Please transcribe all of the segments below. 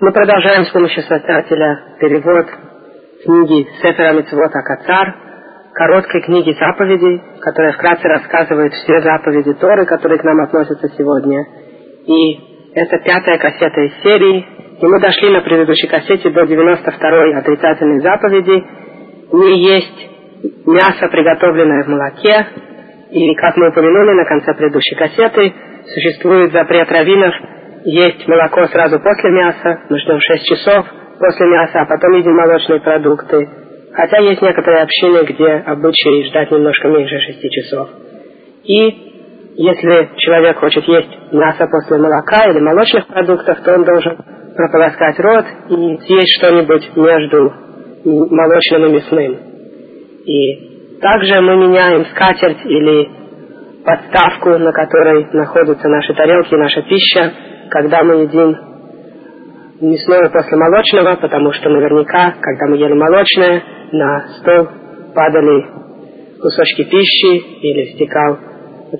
Мы продолжаем с помощью создателя перевод книги Сефера Митцвот Акацар, короткой книги заповедей, которая вкратце рассказывает все заповеди Торы, которые к нам относятся сегодня. И это пятая кассета из серии, и мы дошли на предыдущей кассете до 92-й отрицательной заповеди. Не есть мясо, приготовленное в молоке, и, как мы упомянули на конце предыдущей кассеты, существует запрет раввинов есть молоко сразу после мяса, мы ждем 6 часов после мяса, а потом едим молочные продукты. Хотя есть некоторые общины, где обычай ждать немножко меньше 6 часов. И если человек хочет есть мясо после молока или молочных продуктов, то он должен прополоскать рот и съесть что-нибудь между молочным и мясным. И также мы меняем скатерть или подставку, на которой находятся наши тарелки, наша пища, когда мы едим мясное после молочного, потому что наверняка, когда мы ели молочное, на стол падали кусочки пищи или стекал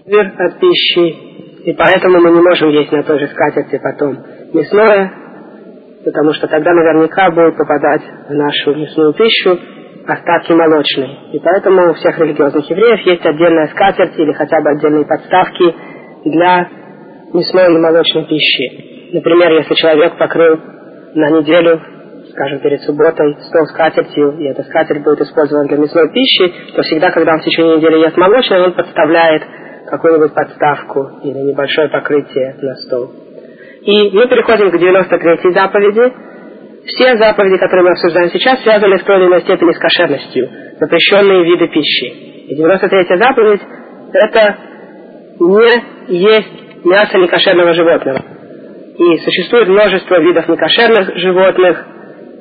жир от пищи, и поэтому мы не можем есть на той же скатерти потом мясное, потому что тогда наверняка будет попадать в нашу мясную пищу остатки молочной. И поэтому у всех религиозных евреев есть отдельная скатерть или хотя бы отдельные подставки для мясной или молочной пищи. Например, если человек покрыл на неделю, скажем, перед субботой, стол скатертью, и эта скатерть будет использована для мясной пищи, то всегда, когда он в течение недели ест молочное, он подставляет какую-нибудь подставку или небольшое покрытие на стол. И мы переходим к 93-й заповеди. Все заповеди, которые мы обсуждаем сейчас, связаны в той или иной степени с кошерностью, запрещенные виды пищи. И 93-я заповедь – это не есть мяса некошерного животного. И существует множество видов некошерных животных,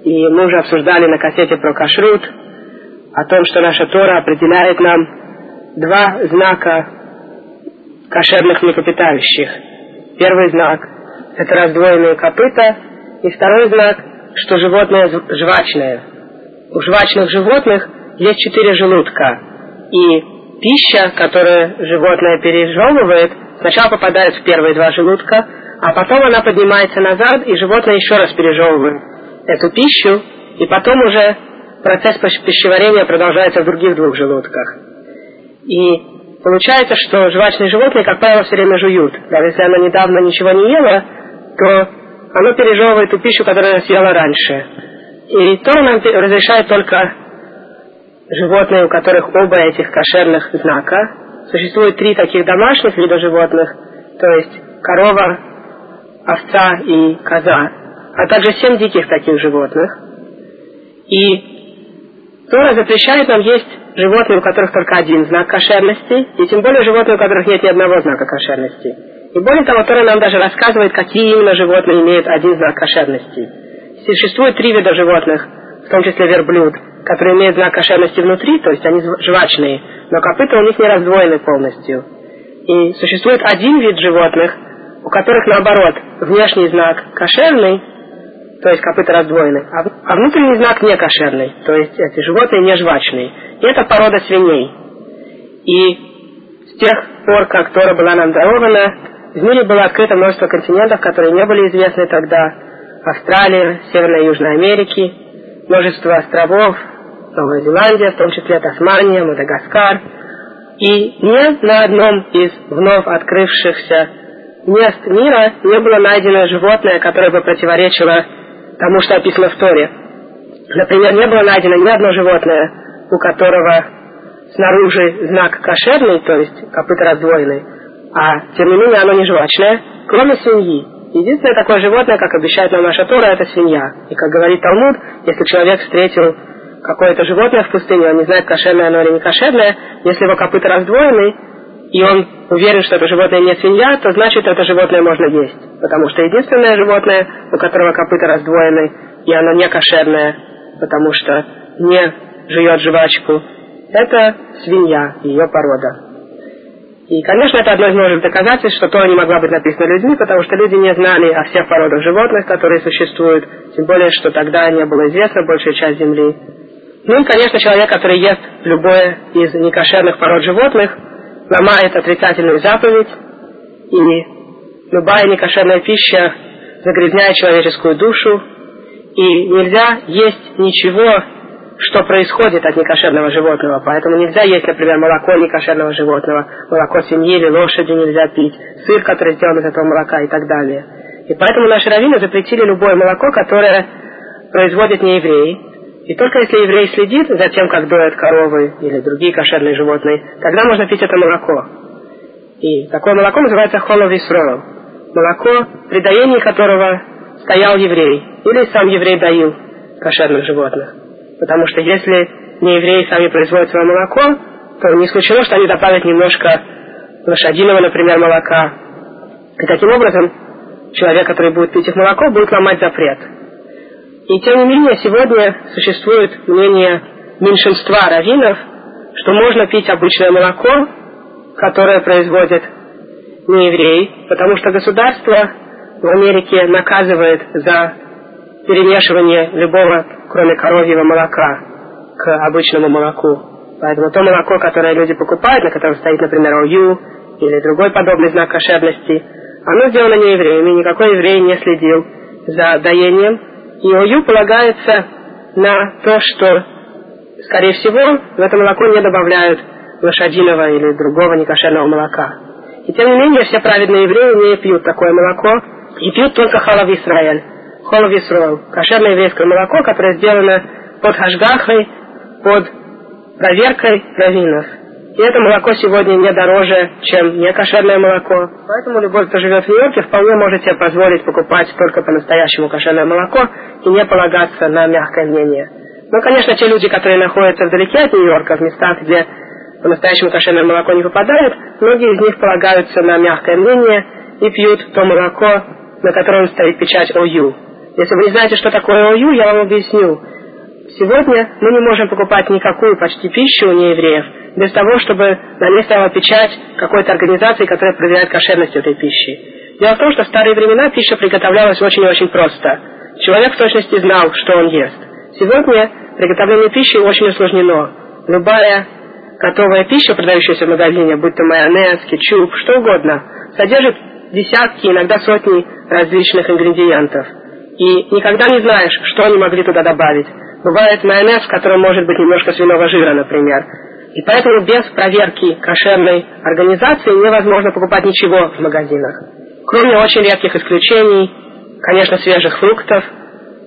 и мы уже обсуждали на кассете про кашрут, о том, что наша Тора определяет нам два знака кошерных млекопитающих. Первый знак – это раздвоенные копыта, и второй знак, что животное жвачное. У жвачных животных есть четыре желудка, и пища, которую животное пережевывает – Сначала попадает в первые два желудка, а потом она поднимается назад, и животное еще раз пережевывает эту пищу, и потом уже процесс пищеварения продолжается в других двух желудках. И получается, что жвачные животные, как правило, все время жуют. Даже если оно недавно ничего не ело, то оно пережевывает ту пищу, которую оно съело раньше. И то нам разрешает только животные, у которых оба этих кошерных знака, Существует три таких домашних вида животных, то есть корова, овца и коза, а также семь диких таких животных. И Тора запрещает нам есть животные, у которых только один знак кошерности, и тем более животные, у которых нет ни одного знака кошерности. И более того, Тора нам даже рассказывает, какие именно животные имеют один знак кошерности. Существует три вида животных, в том числе верблюд, которые имеют знак кошерности внутри, то есть они жвачные, но копыта у них не раздвоены полностью. И существует один вид животных, у которых наоборот внешний знак кошерный, то есть копыта раздвоены, а, а внутренний знак не кошерный, то есть эти животные не жвачные. И это порода свиней. И с тех пор, как Тора была нам дарована, в мире было открыто множество континентов, которые не были известны тогда. Австралия, Северная и Южная Америки, множество островов, Новая Зеландия, в том числе Тасмания, Мадагаскар. И ни на одном из вновь открывшихся мест мира не было найдено животное, которое бы противоречило тому, что описано в Торе. Например, не было найдено ни одно животное, у которого снаружи знак кошерный, то есть копыта раздвоенный, а тем не менее оно не жвачное, кроме свиньи. Единственное такое животное, как обещает нам наша Тора, это свинья. И как говорит Талмуд, если человек встретил какое-то животное в пустыне, он не знает, кошерное оно или не кошерное, если его копыта раздвоены, и он уверен, что это животное не свинья, то значит это животное можно есть. Потому что единственное животное, у которого копыта раздвоены, и оно не кошерное, потому что не жует жвачку, это свинья, ее порода. И, конечно, это одно из множеств доказательств, что Тора не могла быть написана людьми, потому что люди не знали о всех породах животных, которые существуют, тем более, что тогда не было известно большая часть Земли. Ну и, конечно, человек, который ест любое из некошерных пород животных, ломает отрицательную заповедь, и любая некошерная пища загрязняет человеческую душу, и нельзя есть ничего, что происходит от некошерного животного. Поэтому нельзя есть, например, молоко некошерного животного, молоко свиньи или лошади нельзя пить, сыр, который сделан из этого молока и так далее. И поэтому наши раввины запретили любое молоко, которое производят не евреи. И только если еврей следит за тем, как доят коровы или другие кошерные животные, тогда можно пить это молоко. И такое молоко называется холов. Молоко, при которого стоял еврей, или сам еврей доил кошерных животных. Потому что если не евреи сами производят свое молоко, то не исключено, что они добавят немножко лошадиного, например, молока. И таким образом человек, который будет пить их молоко, будет ломать запрет. И тем не менее, сегодня существует мнение меньшинства раввинов, что можно пить обычное молоко, которое производит не еврей, потому что государство в Америке наказывает за перемешивание любого, кроме коровьего молока, к обычному молоку. Поэтому то молоко, которое люди покупают, на котором стоит, например, ОЮ или другой подобный знак кошерности, оно сделано не евреями, никакой еврей не следил за доением. И ОЮ полагается на то, что, скорее всего, в это молоко не добавляют лошадиного или другого некошерного молока. И тем не менее, все праведные евреи не пьют такое молоко, и пьют только халав Исраэль. Холов Исраэль. Кошерное еврейское молоко, которое сделано под хашгахой, под проверкой раввинов. И это молоко сегодня не дороже, чем некошерное молоко. Поэтому любой, кто живет в Нью-Йорке, вполне может себе позволить покупать только по-настоящему кошерное молоко и не полагаться на мягкое мнение. Но, конечно, те люди, которые находятся вдалеке от Нью-Йорка, в местах, где по-настоящему кошерное молоко не попадает, многие из них полагаются на мягкое мнение и пьют то молоко, на котором стоит печать ОЮ. Если вы не знаете, что такое ОЮ, я вам объясню. Сегодня мы не можем покупать никакую почти пищу у неевреев без того, чтобы на ней стояла печать какой-то организации, которая проверяет кошерность этой пищи. Дело в том, что в старые времена пища приготовлялась очень и очень просто. Человек в точности знал, что он ест. Сегодня приготовление пищи очень усложнено. Любая готовая пища, продающаяся в магазине, будь то майонез, кетчуп, что угодно, содержит десятки, иногда сотни различных ингредиентов. И никогда не знаешь, что они могли туда добавить. Бывает майонез, в котором может быть немножко свиного жира, например. И поэтому без проверки кошерной организации невозможно покупать ничего в магазинах. Кроме очень редких исключений, конечно, свежих фруктов.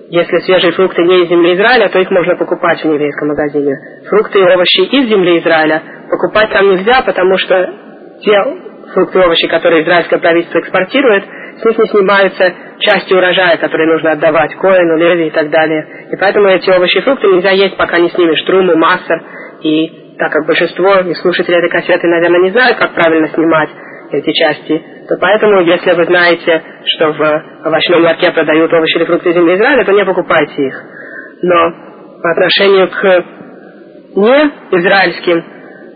Если свежие фрукты не из земли Израиля, то их можно покупать в еврейском магазине. Фрукты и овощи из земли Израиля покупать там нельзя, потому что те фрукты и овощи, которые израильское правительство экспортирует, с них не снимаются части урожая, которые нужно отдавать Коину, Леви и так далее. И поэтому эти овощи и фрукты нельзя есть, пока не снимешь труму, массер. И так как большинство из слушателей этой кассеты, наверное, не знают, как правильно снимать эти части, то поэтому, если вы знаете, что в овощном ларьке продают овощи или фрукты земли Израиля, то не покупайте их. Но по отношению к не израильским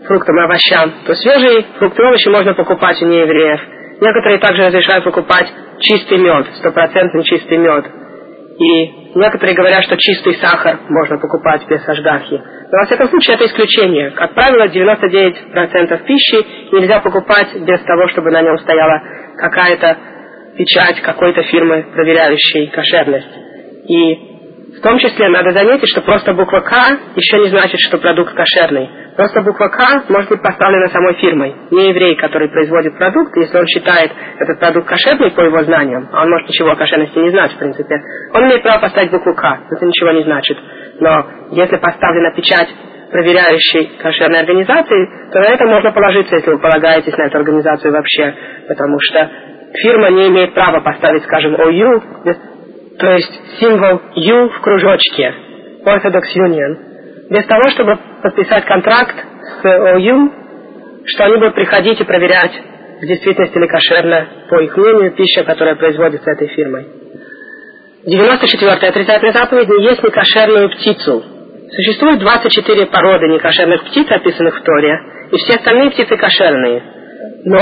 фруктам и овощам, то свежие фрукты и овощи можно покупать у неевреев. Некоторые также разрешают покупать чистый мед, стопроцентный чистый мед. И некоторые говорят, что чистый сахар можно покупать без ажгахи. Но, во всяком случае, это исключение. Как правило, 99% пищи нельзя покупать без того, чтобы на нем стояла какая-то печать какой-то фирмы, проверяющей кошерность. И в том числе надо заметить, что просто буква К еще не значит, что продукт кошерный. Просто буква К может быть поставлена самой фирмой. Не еврей, который производит продукт, если он считает этот продукт кошерный по его знаниям, а он может ничего о кошерности не знать, в принципе, он имеет право поставить букву К. Это ничего не значит. Но если поставлена печать проверяющей кошерной организации, то на это можно положиться, если вы полагаетесь на эту организацию вообще, потому что фирма не имеет права поставить, скажем, ОЮ то есть символ U в кружочке, Orthodox Union, без того, чтобы подписать контракт с OU, что они будут приходить и проверять, в действительности ли кошерна, по их мнению, пища, которая производится этой фирмой. 94-я отрицательная заповедь «Не есть некошерную птицу». Существует 24 породы некошерных птиц, описанных в Торе, и все остальные птицы кошерные. Но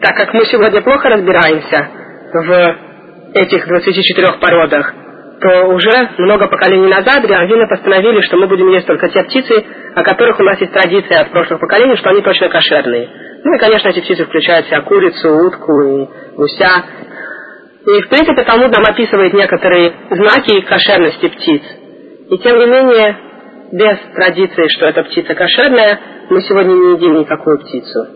так как мы сегодня плохо разбираемся в этих 24 породах, то уже много поколений назад раввины постановили, что мы будем есть только те птицы, о которых у нас есть традиция от прошлых поколений, что они точно кошерные. Ну и, конечно, эти птицы включают себя курицу, утку и гуся. И, в принципе, Талмуд нам описывает некоторые знаки кошерности птиц. И, тем не менее, без традиции, что эта птица кошерная, мы сегодня не едим никакую птицу.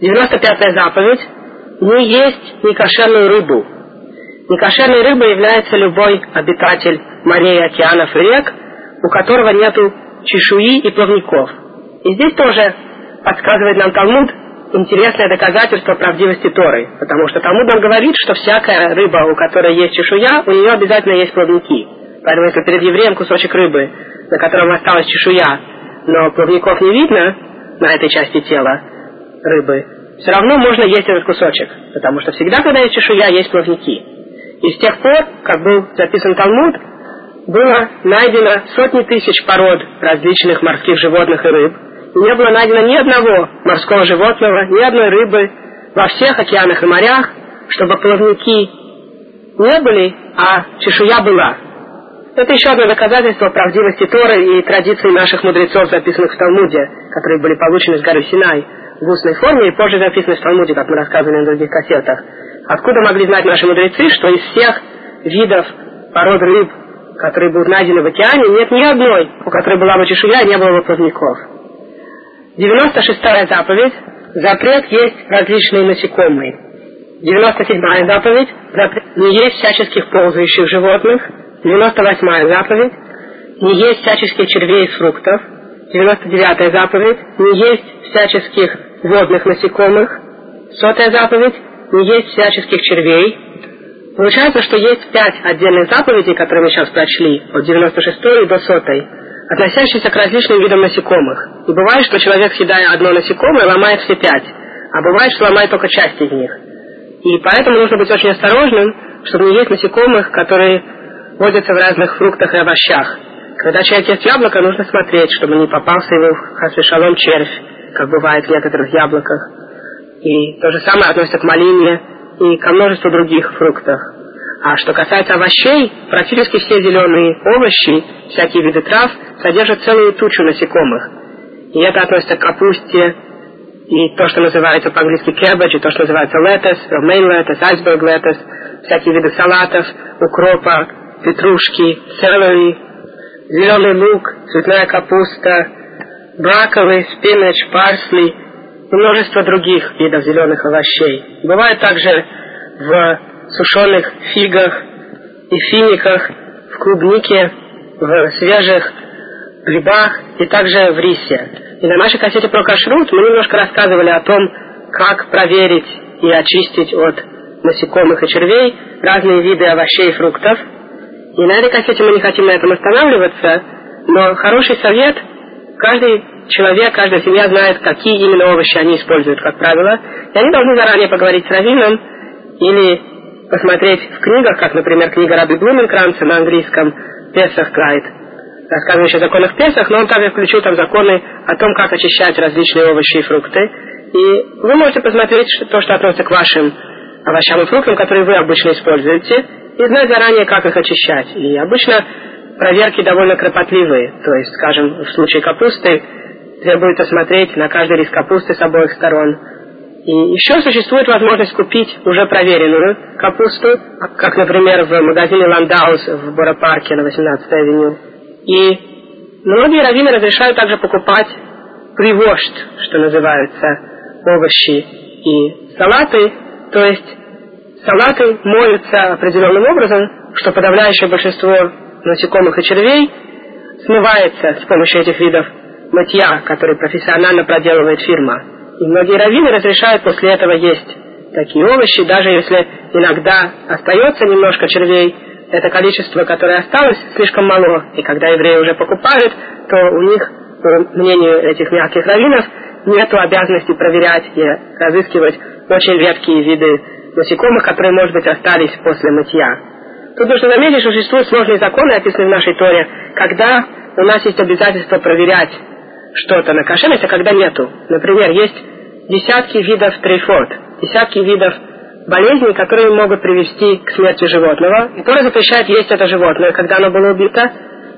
95-я заповедь – не есть некошерную рыбу. Некошерной рыбой является любой обитатель морей, океанов и рек, у которого нету чешуи и плавников. И здесь тоже подсказывает нам Талмуд интересное доказательство правдивости Торы, потому что Талмуд нам говорит, что всякая рыба, у которой есть чешуя, у нее обязательно есть плавники. Поэтому если перед евреем кусочек рыбы, на котором осталась чешуя, но плавников не видно на этой части тела рыбы, все равно можно есть этот кусочек, потому что всегда, когда есть чешуя, есть плавники. И с тех пор, как был записан Талмуд, было найдено сотни тысяч пород различных морских животных и рыб, и не было найдено ни одного морского животного, ни одной рыбы во всех океанах и морях, чтобы плавники не были, а чешуя была. Это еще одно доказательство правдивости Торы и традиций наших мудрецов, записанных в Талмуде, которые были получены с горы Синай в устной форме и позже записаны в Талмуде, как мы рассказывали на других кассетах. Откуда могли знать наши мудрецы, что из всех видов пород рыб, которые будут найдены в океане, нет ни одной, у которой была бы чешуя и не было бы плавников. 96-я заповедь. Запрет есть различные насекомые. 97-я заповедь. Запрет не есть всяческих ползающих животных. 98-я заповедь. Не есть всяческих червей из фруктов. 99-я заповедь. Не есть всяческих водных насекомых. Сотая заповедь. Не есть всяческих червей. Получается, что есть пять отдельных заповедей, которые мы сейчас прочли, от 96 до 100 относящиеся к различным видам насекомых. И бывает, что человек, съедая одно насекомое, ломает все пять, а бывает, что ломает только часть из них. И поэтому нужно быть очень осторожным, чтобы не есть насекомых, которые водятся в разных фруктах и овощах. Когда человек ест яблоко, нужно смотреть, чтобы не попался ему хасвешалом червь, как бывает в некоторых яблоках. И то же самое относится к малине и ко множеству других фруктов. А что касается овощей, практически все зеленые овощи, всякие виды трав, содержат целую тучу насекомых. И это относится к капусте, и то, что называется по-английски cabbage, и то, что называется lettuce, romaine lettuce, iceberg lettuce, всякие виды салатов, укропа, петрушки, celery, зеленый лук, цветная капуста, брокколи, спинach, парсли множество других видов зеленых овощей. Бывает также в сушеных фигах и финиках, в клубнике, в свежих грибах и также в рисе. И на нашей кассете про кашрут мы немножко рассказывали о том, как проверить и очистить от насекомых и червей разные виды овощей и фруктов. И на этой кассете мы не хотим на этом останавливаться, но хороший совет, каждый человек, каждая семья знает, какие именно овощи они используют, как правило, и они должны заранее поговорить с раввином или посмотреть в книгах, как, например, книга Раби Блуменкранца на английском «Песах Гайд», рассказывающая о законах Песах, но он также включил там законы о том, как очищать различные овощи и фрукты. И вы можете посмотреть то, что относится к вашим овощам и фруктам, которые вы обычно используете, и знать заранее, как их очищать. И обычно проверки довольно кропотливые. То есть, скажем, в случае капусты требуется смотреть на каждый лист капусты с обоих сторон, и еще существует возможность купить уже проверенную капусту, как, например, в магазине Ландаус в Боропарке на 18-й авеню. И многие раввины разрешают также покупать привожд, что называется, овощи и салаты. То есть салаты моются определенным образом, что подавляющее большинство насекомых и червей смывается с помощью этих видов мытья, которые профессионально проделывает фирма. И многие раввины разрешают после этого есть такие овощи, даже если иногда остается немножко червей, это количество, которое осталось, слишком мало. И когда евреи уже покупают, то у них, по мнению этих мягких раввинов, нет обязанности проверять и разыскивать очень редкие виды насекомых, которые, может быть, остались после мытья. Тут нужно заметить, что существуют сложные законы, описанные в нашей Торе, когда у нас есть обязательство проверять что-то на кошерность, а когда нету. Например, есть десятки видов трейфот, десятки видов болезней, которые могут привести к смерти животного. И Тора запрещает есть это животное, когда оно было убито.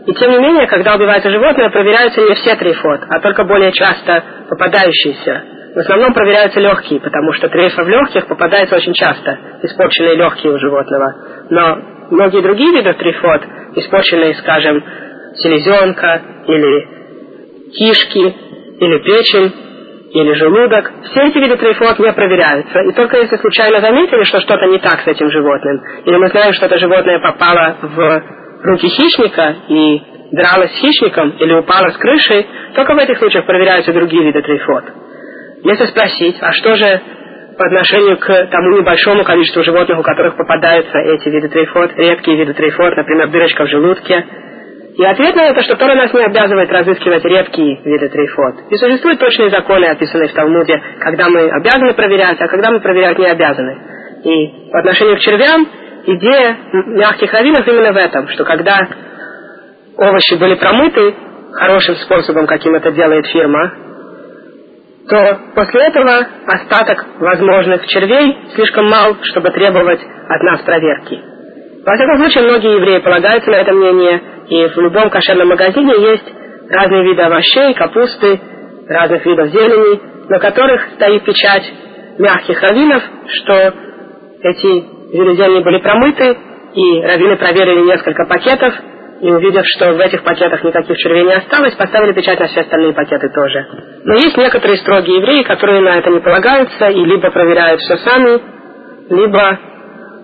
И тем не менее, когда убивается животное, проверяются не все трейфот, а только более часто попадающиеся. в основном проверяются легкие, потому что трейфа в легких попадается очень часто, испорченные легкие у животного. Но многие другие виды трифот, испорченные, скажем, селезенка или кишки или печень, или желудок, все эти виды трейфот не проверяются. И только если случайно заметили, что что-то не так с этим животным, или мы знаем, что это животное попало в руки хищника и дралось с хищником, или упало с крыши, только в этих случаях проверяются другие виды трейфот. Если спросить, а что же по отношению к тому небольшому количеству животных, у которых попадаются эти виды трейфот, редкие виды трейфот, например, дырочка в желудке, и ответ на это, что Тора нас не обязывает разыскивать редкие виды трейфот. И существуют точные законы, описанные в Талмуде, когда мы обязаны проверять, а когда мы проверять не обязаны. И по отношению к червям, идея мягких раввинов именно в этом, что когда овощи были промыты хорошим способом, каким это делает фирма, то после этого остаток возможных червей слишком мал, чтобы требовать от нас проверки. Во всяком случае, многие евреи полагаются на это мнение, и в любом кошерном магазине есть разные виды овощей, капусты, разных видов зелени, на которых стоит печать мягких раввинов, что эти виды зелени были промыты, и раввины проверили несколько пакетов, и увидев, что в этих пакетах никаких червей не осталось, поставили печать на все остальные пакеты тоже. Но есть некоторые строгие евреи, которые на это не полагаются и либо проверяют все сами, либо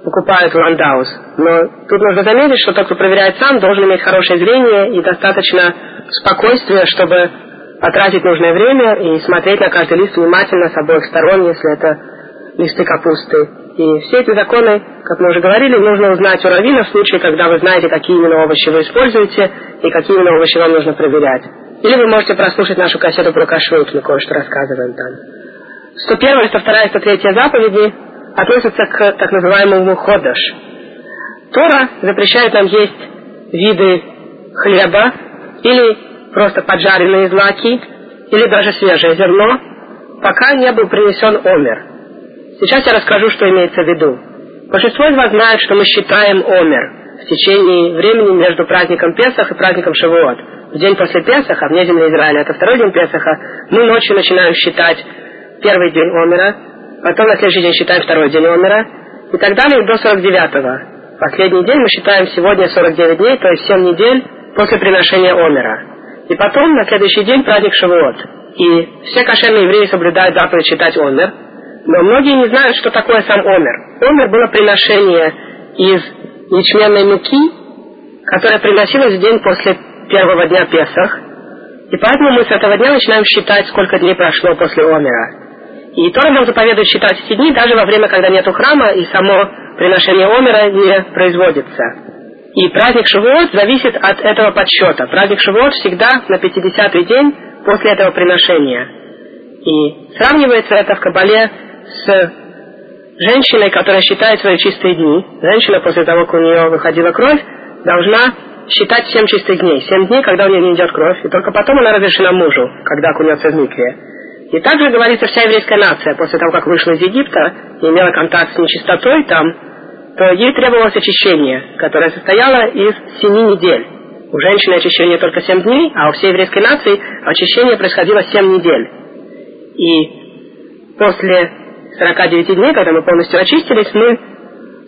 покупают ландаус. Но тут нужно заметить, что тот, кто проверяет сам, должен иметь хорошее зрение и достаточно спокойствия, чтобы потратить нужное время и смотреть на каждый лист внимательно с обоих сторон, если это листы капусты. И все эти законы, как мы уже говорили, нужно узнать у раввина в случае, когда вы знаете, какие именно овощи вы используете и какие именно овощи вам нужно проверять. Или вы можете прослушать нашу кассету про кашрут, мы кое-что рассказываем там. 101, 102, 103 заповеди относятся к так называемому ходаш. Тора запрещает нам есть виды хлеба или просто поджаренные злаки, или даже свежее зерно, пока не был принесен омер. Сейчас я расскажу, что имеется в виду. Большинство из вас знает, что мы считаем омер в течение времени между праздником Песах и праздником Шавуот. В день после Песаха, вне земли Израиля, это второй день Песаха, мы ночью начинаем считать первый день омера, потом на следующий день считаем второй день умера, и так далее до 49-го. Последний день мы считаем сегодня 49 дней, то есть 7 недель после приношения омера. И потом на следующий день праздник Шавуот. И все кошерные евреи соблюдают заповедь читать омер, но многие не знают, что такое сам омер. Омер было приношение из ячменной муки, которое приносилось в день после первого дня Песах, и поэтому мы с этого дня начинаем считать, сколько дней прошло после омера. И Тора нам заповедует считать эти дни даже во время, когда нету храма и само приношение омера не производится. И праздник Шивот зависит от этого подсчета. Праздник Шивот всегда на 50-й день после этого приношения. И сравнивается это в Кабале с женщиной, которая считает свои чистые дни. Женщина после того, как у нее выходила кровь, должна считать 7 чистых дней. 7 дней, когда у нее не идет кровь. И только потом она разрешена мужу, когда окунется в микве. И также говорится вся еврейская нация, после того, как вышла из Египта и имела контакт с нечистотой там, то ей требовалось очищение, которое состояло из семи недель. У женщины очищение только семь дней, а у всей еврейской нации очищение происходило семь недель. И после 49 дней, когда мы полностью очистились, мы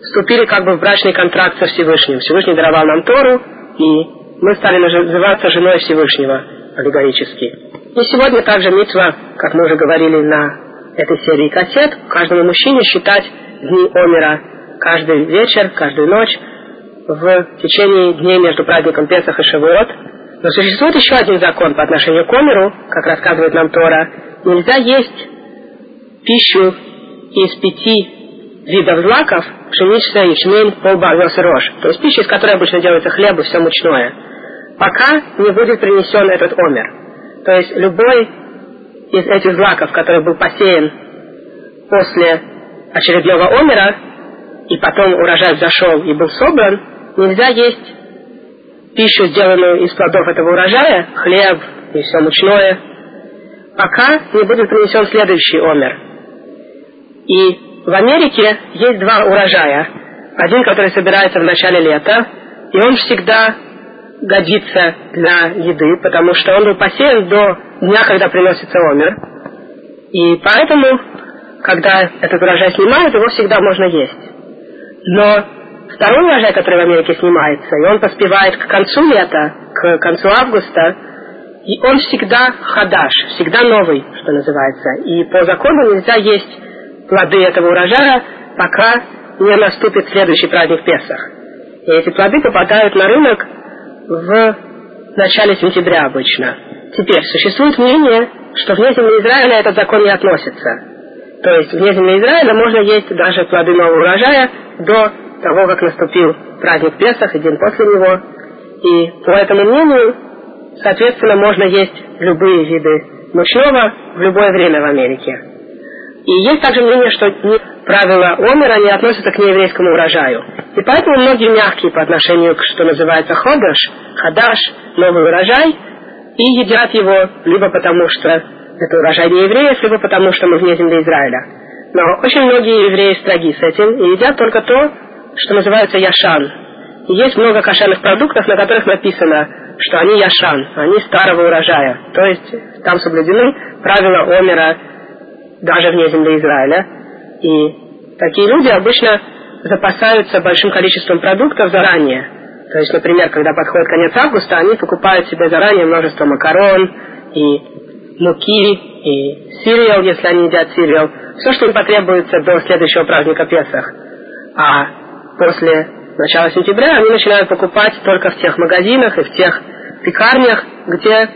вступили как бы в брачный контракт со Всевышним. Всевышний даровал нам Тору, и мы стали называться женой Всевышнего аллегорически. И сегодня также митва, как мы уже говорили на этой серии кассет, каждому мужчине считать дни Омера каждый вечер, каждую ночь в течение дней между праздником Песах и Шавуот. Но существует еще один закон по отношению к Омеру, как рассказывает нам Тора. Нельзя есть пищу из пяти видов злаков, пшеница, ячмень, полба, овес и рожь. То есть пища, из которой обычно делается хлеб и все мучное. Пока не будет принесен этот омер. То есть любой из этих злаков, который был посеян после очередного омера, и потом урожай взошел и был собран, нельзя есть пищу, сделанную из плодов этого урожая, хлеб и все мучное, пока не будет принесен следующий омер. И в Америке есть два урожая. Один, который собирается в начале лета, и он всегда годится для еды, потому что он был посеян до дня, когда приносится омер. И поэтому, когда этот урожай снимают, его всегда можно есть. Но второй урожай, который в Америке снимается, и он поспевает к концу лета, к концу августа, и он всегда хадаш, всегда новый, что называется. И по закону нельзя есть плоды этого урожая, пока не наступит следующий праздник Песах. И эти плоды попадают на рынок в начале сентября обычно. Теперь, существует мнение, что вне земли Израиля этот закон не относится. То есть вне земли Израиля можно есть даже плоды нового урожая до того, как наступил праздник Песах и день после него. И по этому мнению, соответственно, можно есть любые виды мучного в любое время в Америке. И есть также мнение, что правила Омера не относятся к нееврейскому урожаю. И поэтому многие мягкие по отношению к, что называется, ходаш, хадаш, новый урожай, и едят его либо потому, что это урожай не либо потому, что мы вне земли Израиля. Но очень многие евреи строги с этим и едят только то, что называется яшан. И есть много кошерных продуктов, на которых написано, что они яшан, они старого урожая. То есть там соблюдены правила Омера даже вне земли Израиля. И такие люди обычно запасаются большим количеством продуктов заранее. То есть, например, когда подходит конец августа, они покупают себе заранее множество макарон и муки, и сириал, если они едят сириал. Все, что им потребуется до следующего праздника Песах. А после начала сентября они начинают покупать только в тех магазинах и в тех пекарнях, где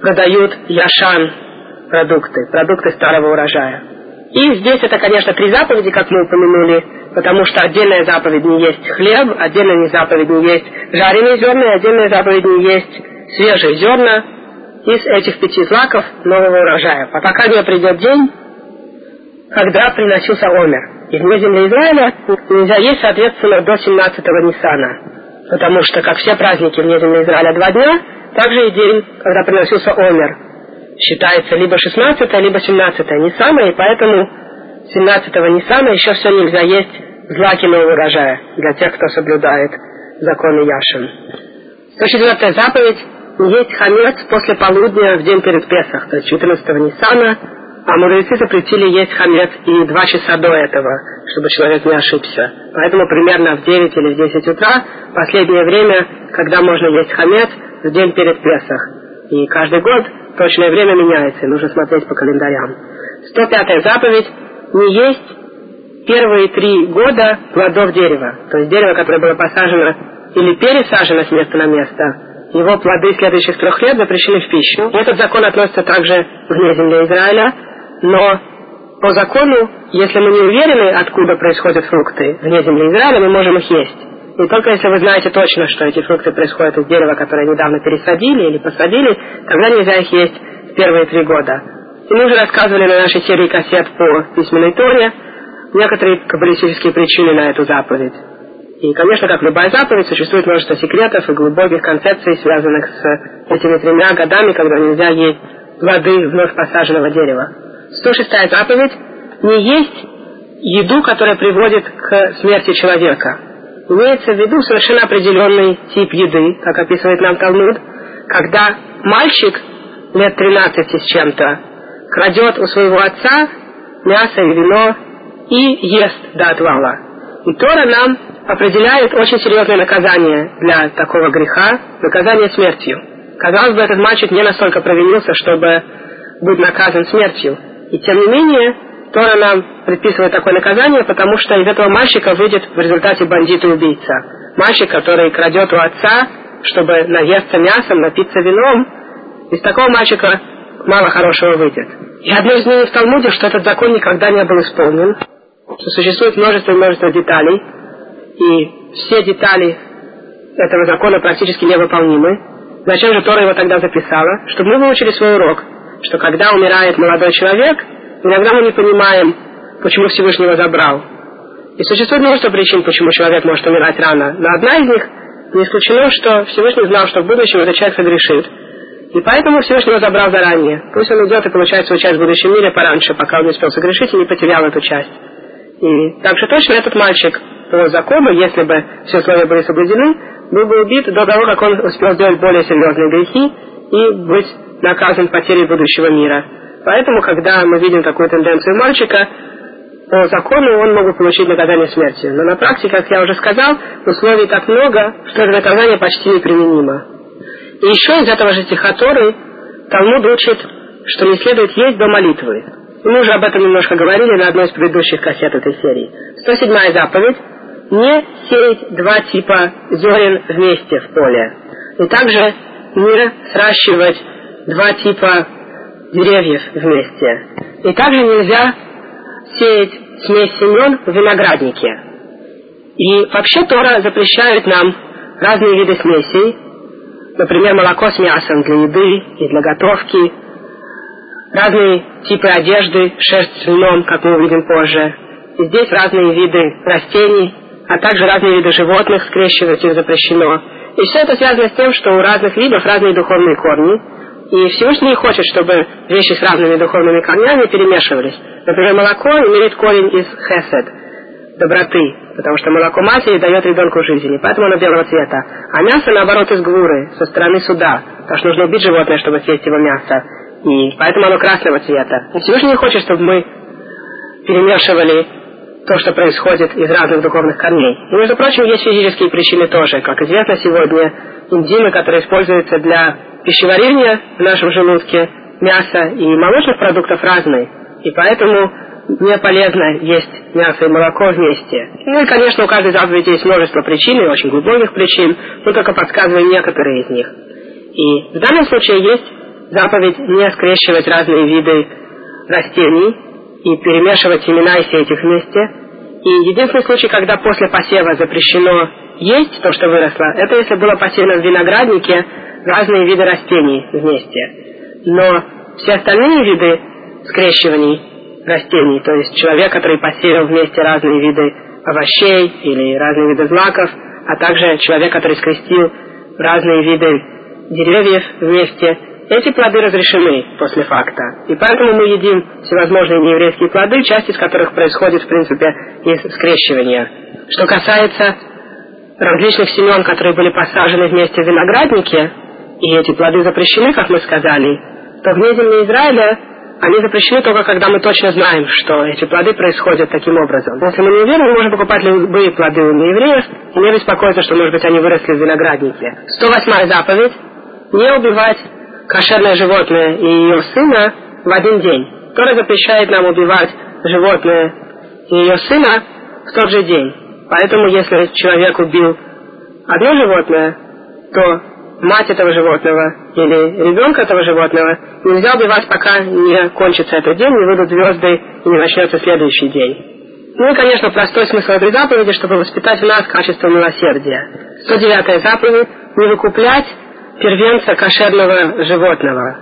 продают яшан продукты, продукты старого урожая. И здесь это, конечно, три заповеди, как мы упомянули, потому что отдельная заповедь не есть хлеб, отдельная заповедь не есть жареные зерна, отдельная заповедь не есть свежие зерна из этих пяти злаков нового урожая. А пока не придет день, когда приносился Омер. И вне земли Израиля нельзя есть, соответственно, до 17-го Ниссана. Потому что, как все праздники вне земли Израиля два дня, также и день, когда приносился Омер считается либо 16 либо 17 Ниссана, и поэтому 17-го Ниссана еще все нельзя есть злаки нового урожая для тех, кто соблюдает законы Яшин. 104 заповедь не есть хамец после полудня в день перед Песах, то есть 14-го Ниссана, а мудрецы запретили есть хамец и два часа до этого, чтобы человек не ошибся. Поэтому примерно в 9 или в 10 утра последнее время, когда можно есть хамец, в день перед Песах. И каждый год точное время меняется, нужно смотреть по календарям. 105 заповедь – не есть первые три года плодов дерева. То есть дерево, которое было посажено или пересажено с места на место, его плоды следующих трех лет запрещены в пищу. Этот закон относится также вне земли Израиля, но по закону, если мы не уверены, откуда происходят фрукты вне земли Израиля, мы можем их есть. И только если вы знаете точно, что эти фрукты происходят из дерева, которое недавно пересадили или посадили, тогда нельзя их есть в первые три года. И мы уже рассказывали на нашей серии кассет по письменной тоне некоторые каббалистические причины на эту заповедь. И, конечно, как любая заповедь, существует множество секретов и глубоких концепций, связанных с этими тремя годами, когда нельзя есть плоды вновь посаженного дерева. 106 заповедь – не есть еду, которая приводит к смерти человека – имеется в виду совершенно определенный тип еды, как описывает нам Талмуд, когда мальчик лет 13 с чем-то крадет у своего отца мясо и вино и ест до отвала. И Тора нам определяет очень серьезное наказание для такого греха, наказание смертью. Казалось бы, этот мальчик не настолько провинился, чтобы быть наказан смертью. И тем не менее, Тора нам предписывает такое наказание, потому что из этого мальчика выйдет в результате бандит и убийца. Мальчик, который крадет у отца, чтобы наесться мясом, напиться вином, из такого мальчика мало хорошего выйдет. И одно из мнений в Талмуде, что этот закон никогда не был исполнен, что существует множество и множество деталей, и все детали этого закона практически невыполнимы. Зачем же Тора его тогда записала? Чтобы мы выучили свой урок, что когда умирает молодой человек, Иногда мы не понимаем, почему Всевышний его забрал. И существует множество причин, почему человек может умирать рано. Но одна из них не исключено, что Всевышний знал, что в будущем этот человек согрешит. И поэтому Всевышний его забрал заранее. Пусть он идет и получает свою часть в будущем мире пораньше, пока он не успел согрешить и не потерял эту часть. И также точно этот мальчик по закону, если бы все условия были соблюдены, был бы убит до того, как он успел сделать более серьезные грехи и быть наказан потерей будущего мира. Поэтому, когда мы видим такую тенденцию мальчика, по закону он мог получить наказание смертью. Но на практике, как я уже сказал, условий так много, что это наказание почти неприменимо. И еще из этого же стиха Торы Талмуд учит, что не следует есть до молитвы. Мы уже об этом немножко говорили на одной из предыдущих кассет этой серии. 107 заповедь – не сеять два типа зерен вместе в поле. И также не сращивать два типа деревьев вместе. И также нельзя сеять смесь семен в винограднике. И вообще Тора запрещает нам разные виды смесей, например, молоко с мясом для еды и для готовки, разные типы одежды, шерсть с льном, как мы увидим позже. И здесь разные виды растений, а также разные виды животных, скрещивать их запрещено. И все это связано с тем, что у разных видов разные духовные корни, и Всевышний хочет, чтобы вещи с разными духовными корнями перемешивались. Например, молоко имеет корень из хесед, доброты, потому что молоко матери дает ребенку жизни, поэтому оно белого цвета. А мясо, наоборот, из гвуры, со стороны суда, потому что нужно убить животное, чтобы съесть его мясо. И поэтому оно красного цвета. И Всевышний хочет, чтобы мы перемешивали то, что происходит из разных духовных корней. И, между прочим, есть физические причины тоже. Как известно сегодня, энзимы, которые используются для пищеварения в нашем желудке, мяса и молочных продуктов разные. И поэтому не полезно есть мясо и молоко вместе. Ну и, конечно, у каждой заповеди есть множество причин, и очень глубоких причин, мы только подсказываем некоторые из них. И в данном случае есть заповедь не скрещивать разные виды растений и перемешивать семена и сеять их вместе. И единственный случай, когда после посева запрещено есть то, что выросло, это если было посеяно в винограднике разные виды растений вместе. Но все остальные виды скрещиваний растений, то есть человек, который посеял вместе разные виды овощей или разные виды злаков, а также человек, который скрестил разные виды деревьев вместе, эти плоды разрешены после факта. И поэтому мы едим всевозможные нееврейские плоды, часть из которых происходит, в принципе, из скрещивания. Что касается различных семен, которые были посажены вместе в винограднике, и эти плоды запрещены, как мы сказали, то вне земли Израиля они запрещены только когда мы точно знаем, что эти плоды происходят таким образом. Если мы не уверены, мы можем покупать любые плоды у неевреев и не беспокоиться, что, может быть, они выросли в винограднике. 108 заповедь – не убивать кошерное животное и ее сына в один день. Тора запрещает нам убивать животное и ее сына в тот же день. Поэтому, если человек убил одно животное, то мать этого животного или ребенка этого животного нельзя убивать, пока не кончится этот день, не выйдут звезды и не начнется следующий день. Ну и, конечно, простой смысл этой заповеди, чтобы воспитать в нас качество милосердия. 109 заповедь – не выкуплять первенца кошерного животного.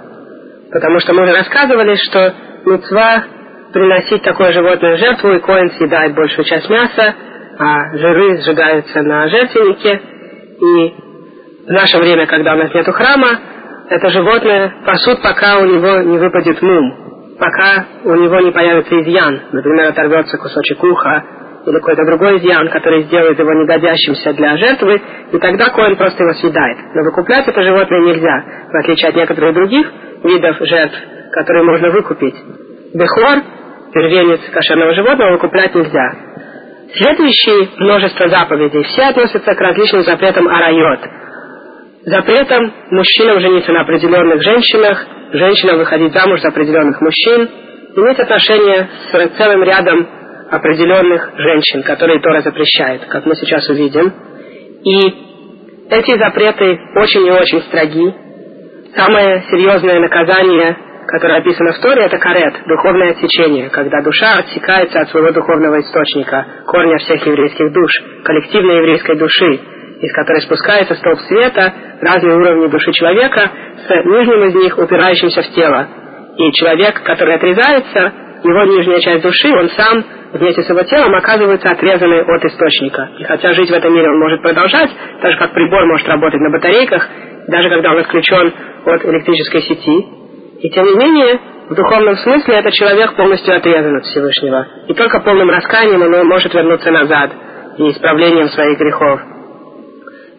Потому что мы уже рассказывали, что мецва приносить такое животное в жертву, и коин съедает большую часть мяса, а жиры сжигаются на жертвеннике, и в наше время, когда у нас нет храма, это животное пасут, пока у него не выпадет мум, пока у него не появится изъян, например, оторвется кусочек уха или какой-то другой изъян, который сделает его негодящимся для жертвы, и тогда коин просто его съедает. Но выкуплять это животное нельзя, в отличие от некоторых других видов жертв, которые можно выкупить. Бехор, первенец кошерного животного, выкуплять нельзя. Следующие множество заповедей все относятся к различным запретам арайот – запретом мужчинам жениться на определенных женщинах, женщинам выходить замуж за определенных мужчин, иметь отношения с целым рядом определенных женщин, которые Тора запрещает, как мы сейчас увидим. И эти запреты очень и очень строги. Самое серьезное наказание, которое описано в Торе, это карет, духовное отсечение, когда душа отсекается от своего духовного источника, корня всех еврейских душ, коллективной еврейской души, из которой спускается столб света, разные уровни души человека, с нижним из них упирающимся в тело. И человек, который отрезается, его нижняя часть души, он сам вместе с его телом оказывается отрезанный от источника. И хотя жить в этом мире он может продолжать, так же как прибор может работать на батарейках, даже когда он отключен от электрической сети, и тем не менее, в духовном смысле этот человек полностью отрезан от Всевышнего. И только полным раскаянием он может вернуться назад и исправлением своих грехов.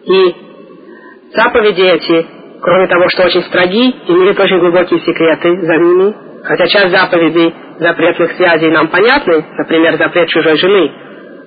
И заповеди эти, кроме того, что очень строги, имеют очень глубокие секреты за ними, Хотя часть заповедей запретных связей нам понятны, например, запрет чужой жены.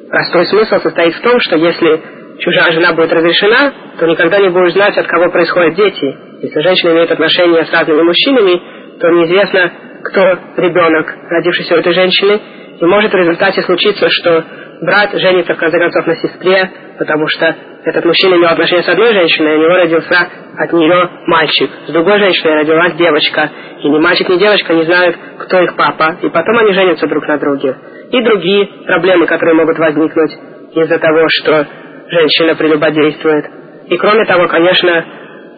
Простой смысл состоит в том, что если чужая жена будет разрешена, то никогда не будешь знать, от кого происходят дети. Если женщина имеет отношения с разными мужчинами, то неизвестно, кто ребенок, родившийся у этой женщины, и может в результате случиться, что брат женится в конце концов на сестре, потому что этот мужчина имел отношение с одной женщиной, и у него родился от нее мальчик. С другой женщиной родилась девочка. И ни мальчик, ни девочка не знают, кто их папа. И потом они женятся друг на друге. И другие проблемы, которые могут возникнуть из-за того, что женщина прелюбодействует. И кроме того, конечно,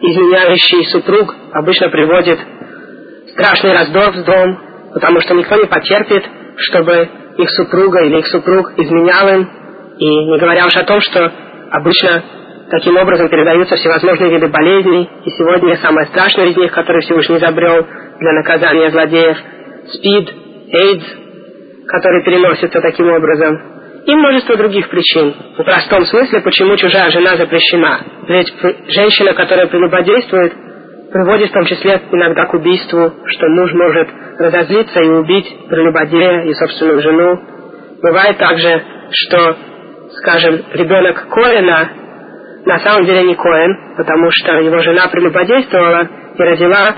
изменяющий супруг обычно приводит страшный раздор в дом, потому что никто не потерпит, чтобы их супруга или их супруг изменял им, и не говоря уж о том, что обычно таким образом передаются всевозможные виды болезней, и сегодня самое страшное из них, которое Всевышний изобрел для наказания злодеев, СПИД, AIDS, который переносится таким образом, и множество других причин. В простом смысле, почему чужая жена запрещена. Ведь женщина, которая прелюбодействует, приводит в том числе иногда к убийству, что муж может разозлиться и убить прелюбодея и собственную жену. Бывает также, что, скажем, ребенок Коэна на самом деле не Коэн, потому что его жена прелюбодействовала и родила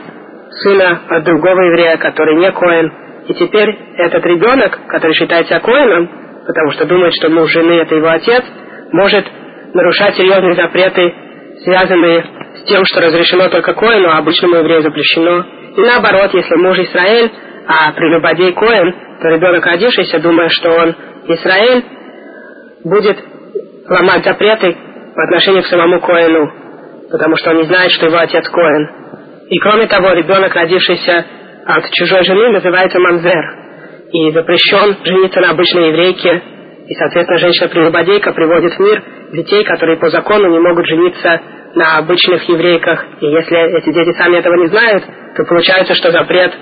сына от другого еврея, который не Коэн. И теперь этот ребенок, который считается Коэном, потому что думает, что муж жены это его отец, может нарушать серьезные запреты, связанные с тем, что разрешено только Коэну, а обычному еврею запрещено. И наоборот, если муж Израиль, а прелюбодей Коэн, то ребенок, родившийся, думая, что он Израиль, будет ломать запреты по отношению к самому Коэну, потому что он не знает, что его отец Коэн. И кроме того, ребенок, родившийся от чужой жены, называется мамзер, и запрещен жениться на обычной еврейке, и, соответственно, женщина-прелюбодейка приводит в мир детей, которые по закону не могут жениться на обычных еврейках. И если эти дети сами этого не знают, то получается, что запрет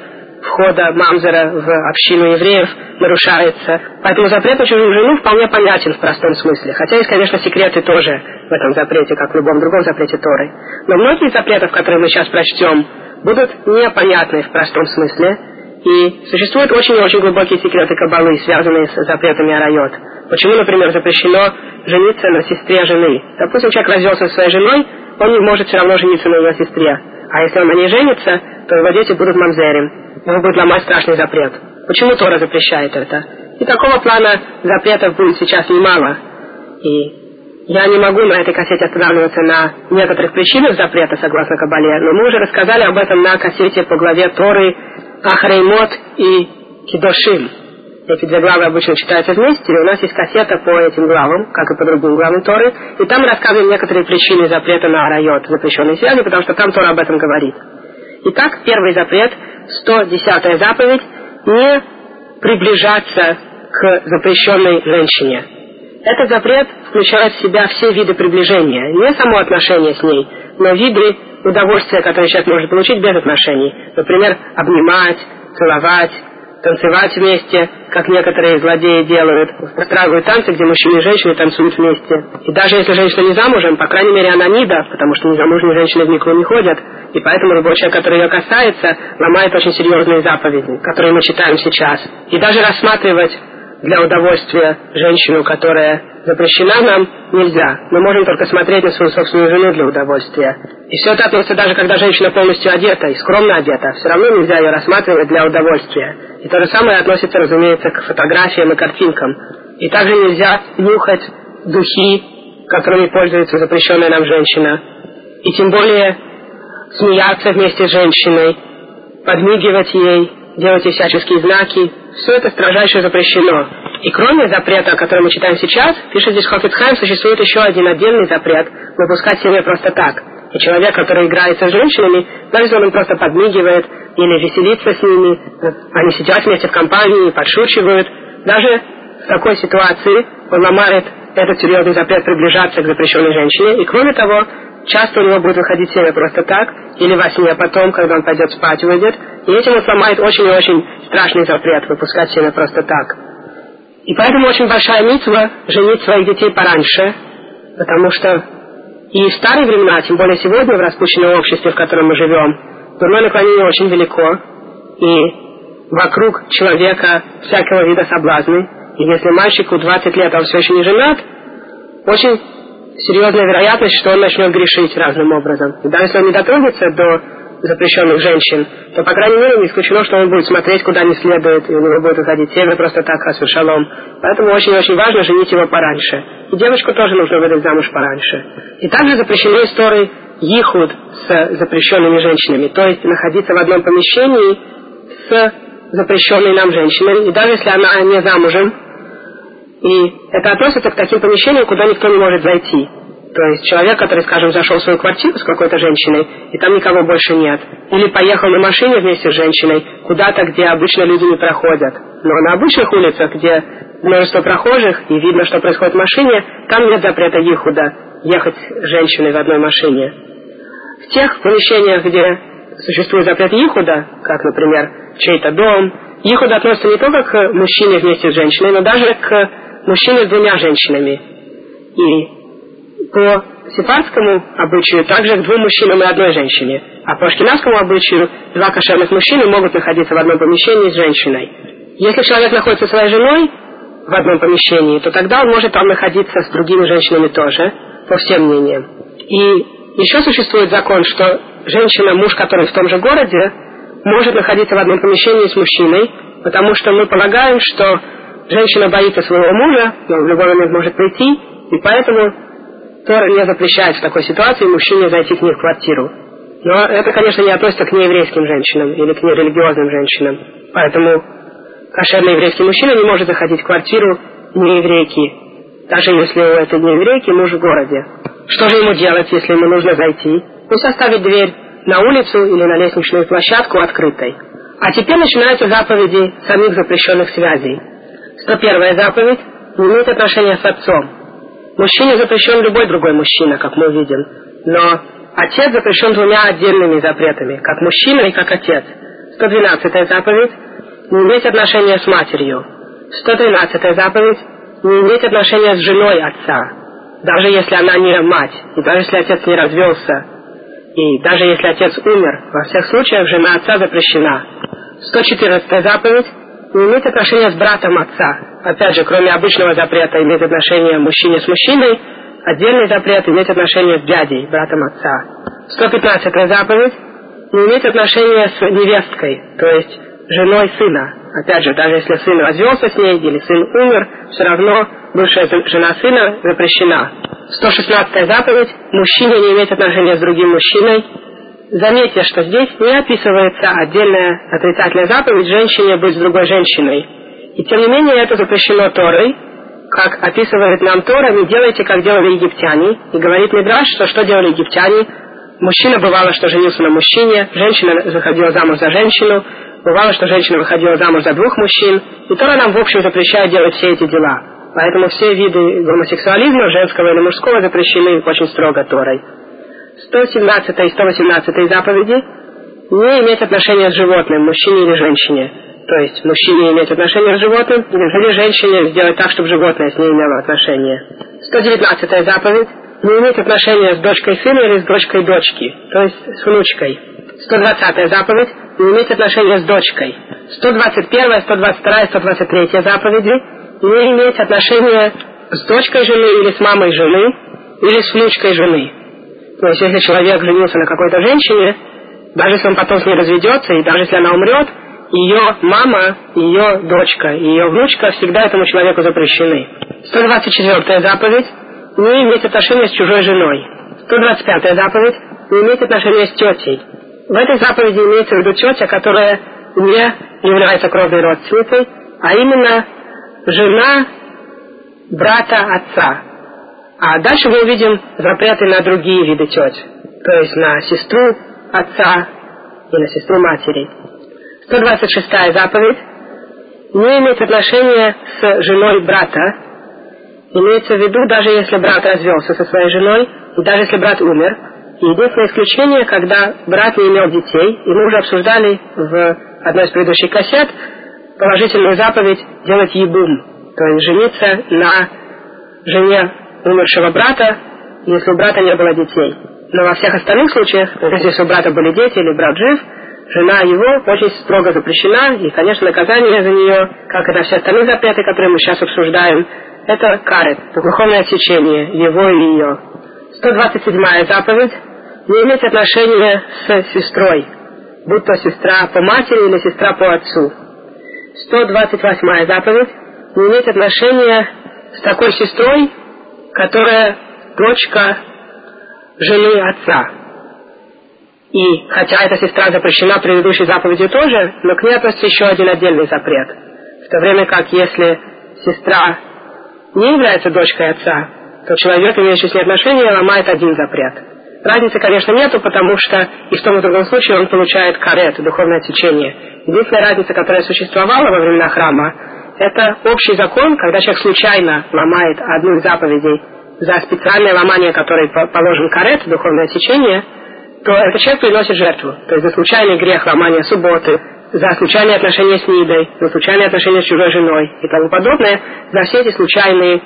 входа мамзера в общину евреев нарушается. Поэтому запрет на чужую жену вполне понятен в простом смысле. Хотя есть, конечно, секреты тоже в этом запрете, как в любом другом запрете Торы. Но многие из запретов, которые мы сейчас прочтем, будут непонятны в простом смысле. И существуют очень и очень глубокие секреты Кабалы, связанные с запретами Арайот. Почему, например, запрещено жениться на сестре жены? Допустим, человек развелся со своей женой, он не может все равно жениться на ее сестре. А если он на ней женится, то его дети будут мамзерем. Его будет ломать страшный запрет. Почему Тора запрещает это? И такого плана запретов будет сейчас немало. И я не могу на этой кассете останавливаться на некоторых причинах запрета, согласно Кабале, но мы уже рассказали об этом на кассете по главе Торы Ахреймот и Кидошим. Эти две главы обычно читаются вместе, и у нас есть кассета по этим главам, как и по другим главам Торы, и там рассказываем некоторые причины запрета на арайот, запрещенные связи, потому что там Тора об этом говорит. Итак, первый запрет, 110 заповедь, не приближаться к запрещенной женщине. Этот запрет включает в себя все виды приближения, не само отношение с ней, но виды удовольствия, которые человек может получить без отношений. Например, обнимать, целовать, танцевать вместе, как некоторые злодеи делают, устраивают танцы, где мужчины и женщины танцуют вместе. И даже если женщина не замужем, по крайней мере она нида, потому что незамужние женщины в микро не ходят, и поэтому любой человек, который ее касается, ломает очень серьезные заповеди, которые мы читаем сейчас. И даже рассматривать для удовольствия женщину, которая запрещена нам, нельзя. Мы можем только смотреть на свою собственную жену для удовольствия. И все это относится даже, когда женщина полностью одета и скромно одета. Все равно нельзя ее рассматривать для удовольствия. И то же самое относится, разумеется, к фотографиям и картинкам. И также нельзя нюхать духи, которыми пользуется запрещенная нам женщина. И тем более смеяться вместе с женщиной, подмигивать ей, делать ей всяческие знаки. Все это строжайше запрещено. И кроме запрета, который мы читаем сейчас, пишет здесь Хофицхайм, существует еще один отдельный запрет – выпускать семьи просто так. И человек, который играется с женщинами, даже если он им просто подмигивает или веселится с ними, они сидят вместе в компании, подшучивают, даже в такой ситуации он ломает этот серьезный запрет приближаться к запрещенной женщине. И кроме того, часто у него будет выходить семя просто так, или во сне потом, когда он пойдет спать, выйдет. И этим он сломает очень и очень страшный запрет выпускать семя просто так. И поэтому очень большая митва женить своих детей пораньше, потому что и в старые времена, тем более сегодня в распущенном обществе, в котором мы живем, дурное наклонение очень велико, и вокруг человека всякого вида соблазны. И если мальчику 20 лет, а он все еще не женат, очень серьезная вероятность, что он начнет грешить разным образом. И даже если он не дотронется до запрещенных женщин, то, по крайней мере, не исключено, что он будет смотреть, куда не следует, и у него будет выходить север просто так, а шалом. Поэтому очень-очень важно женить его пораньше. И девочку тоже нужно выдать замуж пораньше. И также запрещены истории ехуд с запрещенными женщинами, то есть находиться в одном помещении с запрещенной нам женщиной, и даже если она не замужем, и это относится к таким помещениям, куда никто не может зайти. То есть человек, который, скажем, зашел в свою квартиру с какой-то женщиной, и там никого больше нет. Или поехал на машине вместе с женщиной куда-то, где обычно люди не проходят. Но на обычных улицах, где множество прохожих, и видно, что происходит в машине, там нет запрета ехуда, ехать с женщиной в одной машине. В тех помещениях, где существует запрет ехуда, как, например, чей-то дом, ехуда относится не только к мужчине вместе с женщиной, но даже к мужчине с двумя женщинами. И по сефардскому обычаю также к двум мужчинам и одной женщине. А по ашкенадскому обычаю два кошерных мужчины могут находиться в одном помещении с женщиной. Если человек находится со своей женой в одном помещении, то тогда он может там находиться с другими женщинами тоже, по всем мнениям. И еще существует закон, что женщина, муж, который в том же городе, может находиться в одном помещении с мужчиной, потому что мы полагаем, что женщина боится своего мужа, но в любой момент может прийти, и поэтому Тора не запрещает в такой ситуации мужчине зайти к ней в квартиру. Но это, конечно, не относится к нееврейским женщинам или к нерелигиозным женщинам. Поэтому кошерный еврейский мужчина не может заходить в квартиру нееврейки, даже если у этой нееврейки муж в городе. Что же ему делать, если ему нужно зайти? Пусть оставит дверь на улицу или на лестничную площадку открытой. А теперь начинаются заповеди самих запрещенных связей. 101 заповедь не имеет отношения с отцом. Мужчине запрещен любой другой мужчина, как мы видим. Но отец запрещен двумя отдельными запретами, как мужчина и как отец. 112 заповедь – не иметь отношения с матерью. 113 заповедь – не иметь отношения с женой отца, даже если она не мать, и даже если отец не развелся, и даже если отец умер, во всех случаях жена отца запрещена. 114 заповедь – не иметь отношения с братом отца, опять же, кроме обычного запрета иметь отношение мужчине с мужчиной, отдельный запрет иметь отношение с дядей, братом отца. 115 заповедь не иметь отношения с невесткой, то есть женой сына. Опять же, даже если сын развелся с ней или сын умер, все равно бывшая жена сына запрещена. 116 заповедь мужчине не иметь отношения с другим мужчиной. Заметьте, что здесь не описывается отдельная отрицательная заповедь женщине быть с другой женщиной. И тем не менее это запрещено Торой, как описывает нам Тора, не делайте, как делали египтяне. И говорит Мидраш, что что делали египтяне. Мужчина бывало, что женился на мужчине, женщина заходила замуж за женщину, бывало, что женщина выходила замуж за двух мужчин. И Тора нам в общем запрещает делать все эти дела. Поэтому все виды гомосексуализма, женского или мужского, запрещены очень строго Торой. 117 и 118 заповеди не иметь отношения с животным, мужчине или женщине то есть мужчине иметь отношение с животным, или женщине сделать так, чтобы животное с ней имело отношение. 119 заповедь. Не иметь отношения с дочкой сына или с дочкой дочки, то есть с внучкой. 120 заповедь. Не иметь отношения с дочкой. 121, 122, 123 заповеди. Не иметь отношения с дочкой жены или с мамой жены, или с внучкой жены. Есть, если человек женился на какой-то женщине, даже если он потом с ней разведется, и даже если она умрет, ее мама, ее дочка, ее внучка всегда этому человеку запрещены. 124 заповедь – не иметь отношения с чужой женой. 125 заповедь – не иметь отношения с тетей. В этой заповеди имеется в виду тетя, которая не является кровной родственницей, а именно жена брата отца. А дальше мы увидим запреты на другие виды теть, то есть на сестру отца и на сестру матери. 126 заповедь не имеет отношения с женой брата. Имеется в виду, даже если брат развелся со своей женой, и даже если брат умер. Единственное исключение, когда брат не имел детей, и мы уже обсуждали в одной из предыдущих кассет положительную заповедь делать ебум, то есть жениться на жене умершего брата, если у брата не было детей. Но во всех остальных случаях, если у брата были дети или брат жив, жена его очень строго запрещена, и, конечно, наказание за нее, как и на все остальные запреты, которые мы сейчас обсуждаем, это карет, духовное отсечение его и ее. 127 заповедь не иметь отношения с сестрой, будь то сестра по матери или сестра по отцу. 128 заповедь не иметь отношения с такой сестрой, которая дочка жены отца. И хотя эта сестра запрещена предыдущей заповедью тоже, но к ней относится еще один отдельный запрет. В то время как если сестра не является дочкой отца, то человек, имеющий с ней отношения, ломает один запрет. Разницы, конечно, нету, потому что и в том и в другом случае он получает карет, духовное течение. Единственная разница, которая существовала во времена храма, это общий закон, когда человек случайно ломает одну из заповедей за специальное ломание, которое положен карет, духовное течение, то этот человек приносит жертву. То есть за случайный грех ломания субботы, за случайные отношения с Нидой, за случайные отношения с чужой женой и тому подобное, за все эти случайные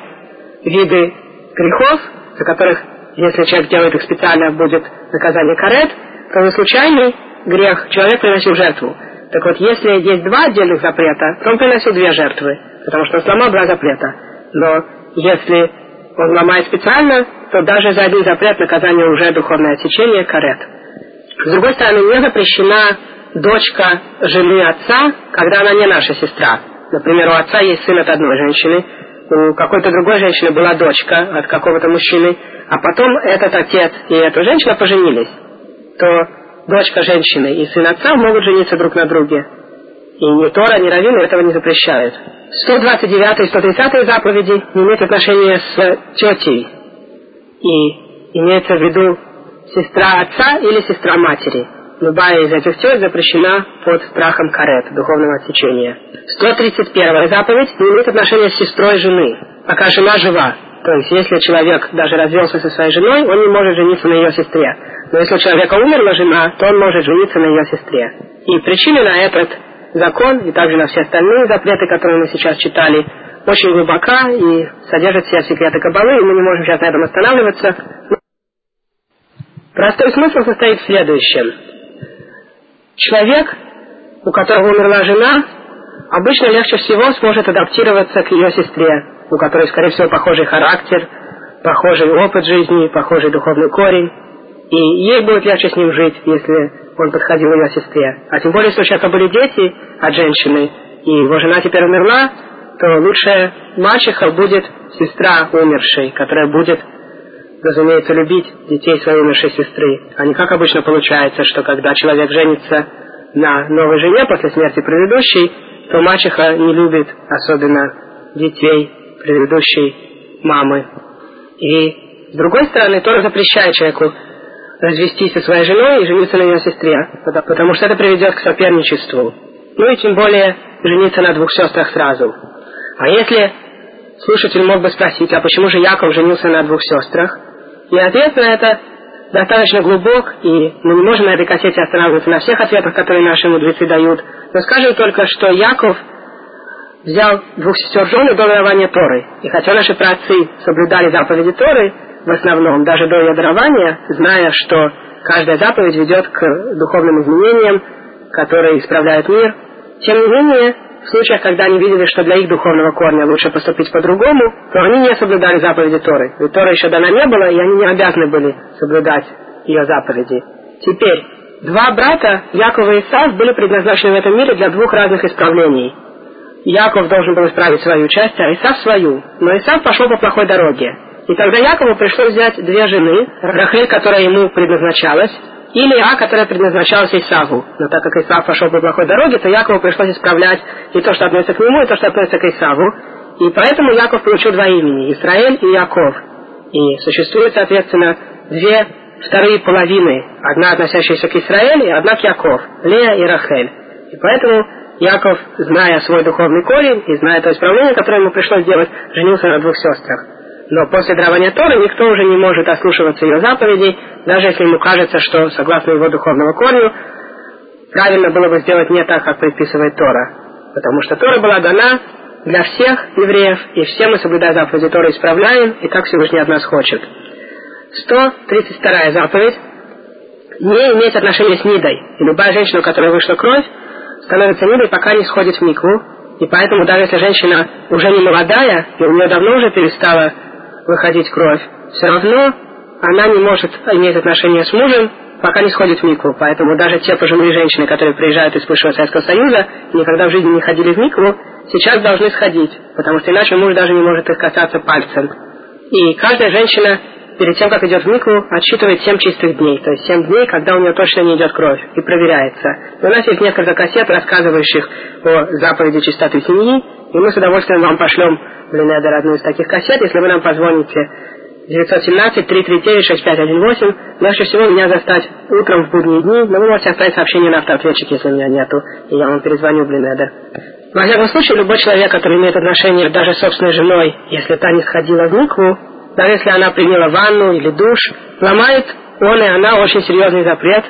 виды грехов, за которых, если человек делает их специально, будет наказание карет, то за случайный грех человек приносил жертву. Так вот, если есть два отдельных запрета, то он приносил две жертвы, потому что он сломал два запрета. Но если он ломает специально, то даже за один запрет наказание уже духовное отсечение, карет. С другой стороны, не запрещена дочка жены отца, когда она не наша сестра. Например, у отца есть сын от одной женщины, у какой-то другой женщины была дочка от какого-то мужчины, а потом этот отец и эта женщина поженились, то дочка женщины и сын отца могут жениться друг на друге. И ни Тора, ни Равин этого не запрещают. 129 и 130 заповеди не имеют отношения с тетей. И имеется в виду сестра отца или сестра матери. Любая из этих тет запрещена под страхом карет, духовного отсечения. 131 заповедь не имеет отношения с сестрой жены, пока жена жива. То есть, если человек даже развелся со своей женой, он не может жениться на ее сестре. Но если у человека умерла жена, то он может жениться на ее сестре. И причина на этот закон, и также на все остальные запреты, которые мы сейчас читали, очень глубока и содержит все секреты Кабалы, и мы не можем сейчас на этом останавливаться. Простой смысл состоит в следующем. Человек, у которого умерла жена, обычно легче всего сможет адаптироваться к ее сестре, у которой, скорее всего, похожий характер, похожий опыт жизни, похожий духовный корень. И ей будет легче с ним жить, если он подходил ее сестре. А тем более, если у человека были дети от женщины, и его жена теперь умерла, то лучшая мачеха будет сестра умершей, которая будет, разумеется, любить детей своей умершей сестры. А не как обычно получается, что когда человек женится на новой жене после смерти предыдущей, то мачеха не любит особенно детей предыдущей мамы. И с другой стороны, Тора запрещает человеку развестись со своей женой и жениться на ее сестре, потому что это приведет к соперничеству. Ну и тем более жениться на двух сестрах сразу. А если слушатель мог бы спросить, а почему же Яков женился на двух сестрах? И ответ на это достаточно глубок, и мы не можем на этой кассете останавливаться на всех ответах, которые наши мудрецы дают. Но скажем только, что Яков взял двух сестер жены до дарования Торы. И хотя наши праотцы соблюдали заповеди Торы, в основном, даже до ее дарования, зная, что каждая заповедь ведет к духовным изменениям, которые исправляют мир, тем не менее, в случаях, когда они видели, что для их духовного корня лучше поступить по-другому, то они не соблюдали заповеди Торы. Ведь Тора еще дана не было, и они не обязаны были соблюдать ее заповеди. Теперь, два брата, Якова и Исав, были предназначены в этом мире для двух разных исправлений. Яков должен был исправить свою часть, а Исав свою. Но Исав пошел по плохой дороге. И тогда Якову пришлось взять две жены, Рахель, которая ему предназначалась, и Леа, которая предназначалась Исаву. Но так как Исав пошел по плохой дороге, то Якову пришлось исправлять и то, что относится к нему, и то, что относится к Исаву. И поэтому Яков получил два имени – Израиль и Яков. И существует, соответственно, две вторые половины, одна относящаяся к Израилю и одна к Яков, Лея и Рахель. И поэтому Яков, зная свой духовный корень и зная то исправление, которое ему пришлось сделать, женился на двух сестрах. Но после дарования Торы никто уже не может ослушиваться ее заповедей, даже если ему кажется, что, согласно его духовному корню, правильно было бы сделать не так, как предписывает Тора. Потому что Тора была дана для всех евреев, и все мы, соблюдая заповеди Торы, исправляем, и так Всевышний от нас хочет. 132 заповедь не имеет отношения с Нидой. И любая женщина, у которой вышла кровь, становится Нидой, пока не сходит в микву. И поэтому даже если женщина уже не молодая, и у нее давно уже перестала выходить кровь, все равно она не может иметь отношения с мужем, пока не сходит в микву. Поэтому даже те пожилые женщины, которые приезжают из бывшего Советского Союза, никогда в жизни не ходили в микву, сейчас должны сходить, потому что иначе муж даже не может их касаться пальцем. И каждая женщина перед тем, как идет в микву, отсчитывает 7 чистых дней, то есть 7 дней, когда у нее точно не идет кровь, и проверяется. У нас есть несколько кассет, рассказывающих о заповеди чистоты семьи, и мы с удовольствием вам пошлем в Линедер одну из таких кассет, если вы нам позвоните 917-339-6518. Легче всего меня застать утром в будние дни, но вы можете оставить сообщение на автоответчик, если меня нету, и я вам перезвоню в Блинедер. Во всяком случае, любой человек, который имеет отношение даже с собственной женой, если та не сходила в микву, даже если она приняла ванну или душ, ломает он и она очень серьезный запрет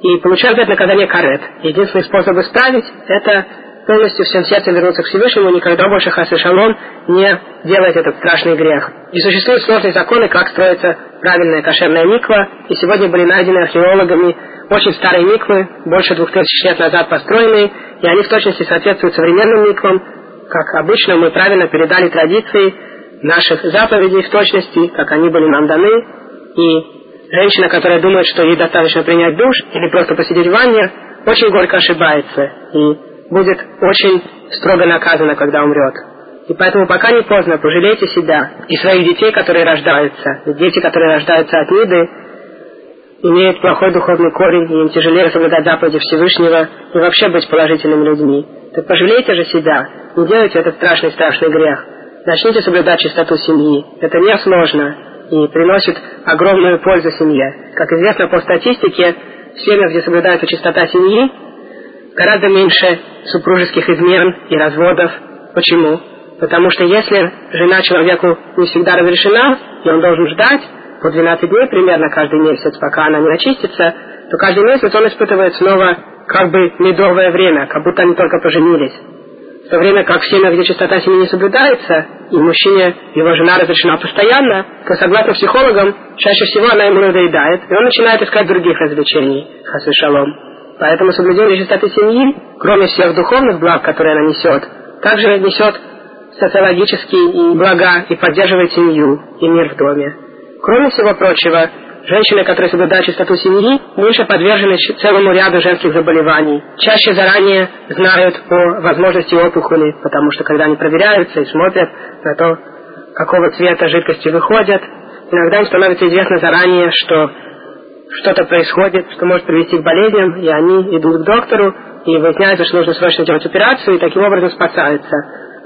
и получает это наказание карет. Единственный способ исправить – это полностью всем сердцем вернуться к Всевышнему, никогда больше Хас Шалом не делать этот страшный грех. И существуют сложные законы, как строится правильная кошерная миква, и сегодня были найдены археологами очень старые миквы, больше двух тысяч лет назад построенные, и они в точности соответствуют современным миквам, как обычно мы правильно передали традиции наших заповедей в точности, как они были нам даны, и женщина, которая думает, что ей достаточно принять душ или просто посидеть в ванне, очень горько ошибается и будет очень строго наказана, когда умрет. И поэтому пока не поздно, пожалейте себя и своих детей, которые рождаются. Дети, которые рождаются от Ниды, имеют плохой духовный корень, и им тяжелее соблюдать заповеди Всевышнего и вообще быть положительными людьми. Так пожалейте же себя, не делайте этот страшный-страшный грех. Начните соблюдать чистоту семьи. Это несложно и приносит огромную пользу семье. Как известно по статистике, в семьях, где соблюдается чистота семьи, гораздо меньше супружеских измен и разводов. Почему? Потому что если жена человеку не всегда разрешена, и он должен ждать по 12 дней примерно каждый месяц, пока она не очистится, то каждый месяц он испытывает снова как бы медовое время, как будто они только поженились. В то время как в семьях, где чистота семьи не соблюдается, и мужчине его жена разрешена постоянно, то, согласно психологам, чаще всего она ему надоедает, и он начинает искать других развлечений. Хасвы шалом. Поэтому соблюдение чистоты семьи, кроме всех духовных благ, которые она несет, также несет социологические блага и поддерживает семью и мир в доме. Кроме всего прочего, женщины, которые соблюдают чистоту семьи, меньше подвержены целому ряду женских заболеваний. Чаще заранее знают о возможности опухоли, потому что когда они проверяются и смотрят на то, какого цвета жидкости выходят, иногда им становится известно заранее, что что-то происходит, что может привести к болезням, и они идут к доктору, и выясняется, что нужно срочно делать операцию, и таким образом спасаются.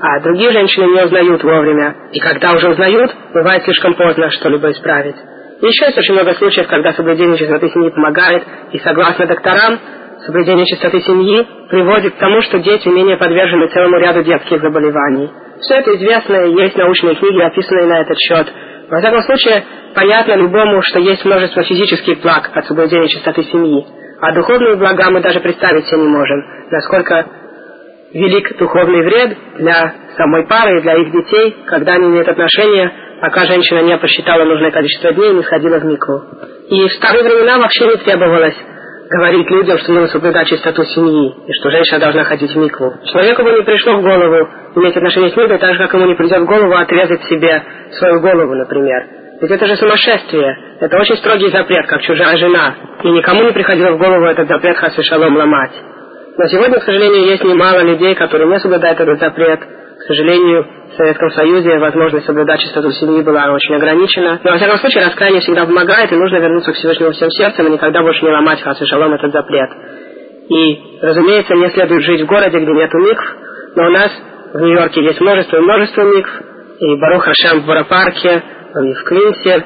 А другие женщины не узнают вовремя, и когда уже узнают, бывает слишком поздно что-либо исправить. Еще есть очень много случаев, когда соблюдение чистоты семьи помогает, и согласно докторам, соблюдение чистоты семьи приводит к тому, что дети менее подвержены целому ряду детских заболеваний. Все это известно, и есть научные книги, описанные на этот счет. Во всяком случае, понятно любому, что есть множество физических благ от соблюдения чистоты семьи, а духовные блага мы даже представить себе не можем, насколько велик духовный вред для самой пары и для их детей, когда они имеют отношения, пока женщина не посчитала нужное количество дней и не сходила в микву. И в старые времена вообще не требовалось говорить людям, что нужно соблюдать чистоту семьи, и что женщина должна ходить в микву. Человеку бы не пришло в голову иметь отношение с миквой, так же, как ему не придет в голову отрезать себе свою голову, например. Ведь это же сумасшествие. Это очень строгий запрет, как чужая жена. И никому не приходило в голову этот запрет хасвы шалом ломать. Но сегодня, к сожалению, есть немало людей, которые не соблюдают этот запрет. К сожалению, в Советском Союзе возможность соблюдать чистоту семьи была очень ограничена. Но, во всяком случае, раскаяние всегда помогает, и нужно вернуться к Всевышнему всем сердцем и никогда больше не ломать хасвы шалом этот запрет. И, разумеется, не следует жить в городе, где нет микв, но у нас в Нью-Йорке есть множество и множество микв, и Барух Хашем в Боропарке, и в Квинсе,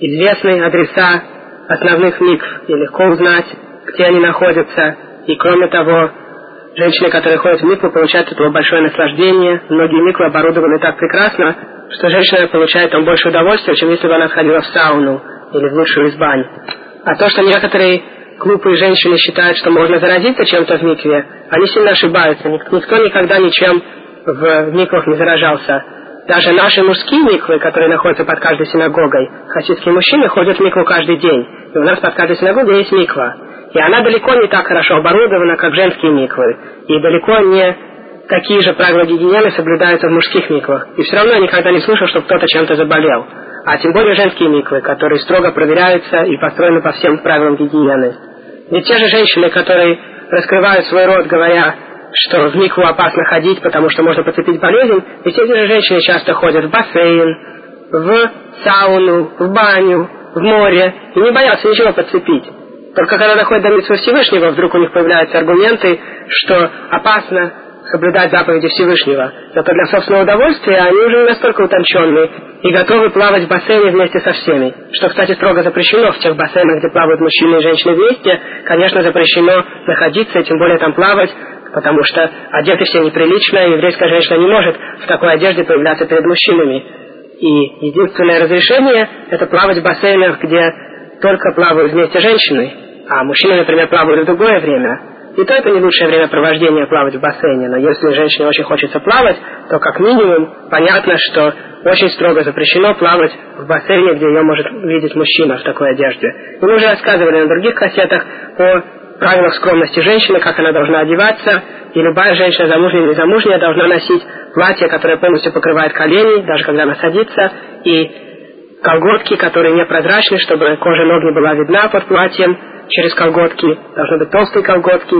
известные адреса основных микв, и легко узнать, где они находятся, и кроме того, женщины, которые ходят в микву, получают от этого большое наслаждение. Многие миквы оборудованы так прекрасно, что женщина получает там больше удовольствия, чем если бы она сходила в сауну или в лучшую из бань. А то, что некоторые глупые женщины считают, что можно заразиться чем-то в микве, они сильно ошибаются. Никто никогда ничем в миквах не заражался. даже наши мужские миквы, которые находятся под каждой синагогой, хасидские мужчины ходят в микву каждый день. И у нас под каждой синагогой есть миква. И она далеко не так хорошо оборудована, как женские миквы. И далеко не такие же правила гигиены соблюдаются в мужских миквах. И все равно я никогда не слышал, что кто-то чем-то заболел. А тем более женские миквы, которые строго проверяются и построены по всем правилам гигиены. Ведь те же женщины, которые раскрывают свой рот, говоря, что в микву опасно ходить, потому что можно подцепить болезнь, ведь эти же женщины часто ходят в бассейн, в сауну, в баню, в море, и не боятся ничего подцепить. Только когда доходит до митцвы Всевышнего, вдруг у них появляются аргументы, что опасно соблюдать заповеди Всевышнего. Зато для собственного удовольствия они уже не настолько утонченные и готовы плавать в бассейне вместе со всеми. Что, кстати, строго запрещено в тех бассейнах, где плавают мужчины и женщины вместе. Конечно, запрещено находиться и тем более там плавать, потому что одеты все неприлично, и еврейская женщина не может в такой одежде появляться перед мужчинами. И единственное разрешение – это плавать в бассейнах, где только плавают вместе женщины, а мужчины, например, плавают в другое время. И то это не лучшее время провождения плавать в бассейне, но если женщине очень хочется плавать, то как минимум понятно, что очень строго запрещено плавать в бассейне, где ее может видеть мужчина в такой одежде. И мы уже рассказывали на других кассетах о правилах скромности женщины, как она должна одеваться, и любая женщина, замужняя или замужняя, должна носить платье, которое полностью покрывает колени, даже когда она садится, и колготки, которые непрозрачны, чтобы кожа ног не была видна под платьем, через колготки, должны быть толстые колготки,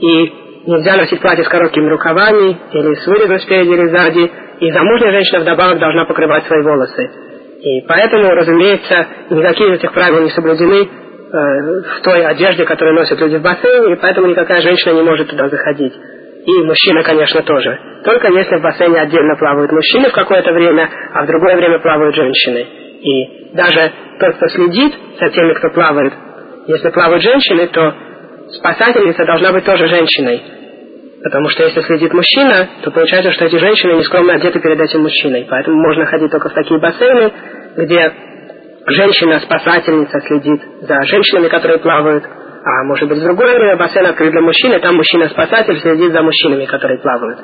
и нельзя носить платье с короткими рукавами или с вырезом спереди или сзади, и замужняя женщина вдобавок должна покрывать свои волосы. И поэтому, разумеется, никакие из этих правил не соблюдены э, в той одежде, которую носят люди в бассейне, и поэтому никакая женщина не может туда заходить. И мужчина, конечно, тоже. Только если в бассейне отдельно плавают мужчины в какое-то время, а в другое время плавают женщины. И даже тот, кто следит за теми, кто плавает, если плавают женщины, то спасательница должна быть тоже женщиной. Потому что если следит мужчина, то получается, что эти женщины нескромно одеты перед этим мужчиной. Поэтому можно ходить только в такие бассейны, где женщина-спасательница следит за женщинами, которые плавают. А может быть в другое время бассейн открыт для мужчин, и там мужчина-спасатель следит за мужчинами, которые плавают.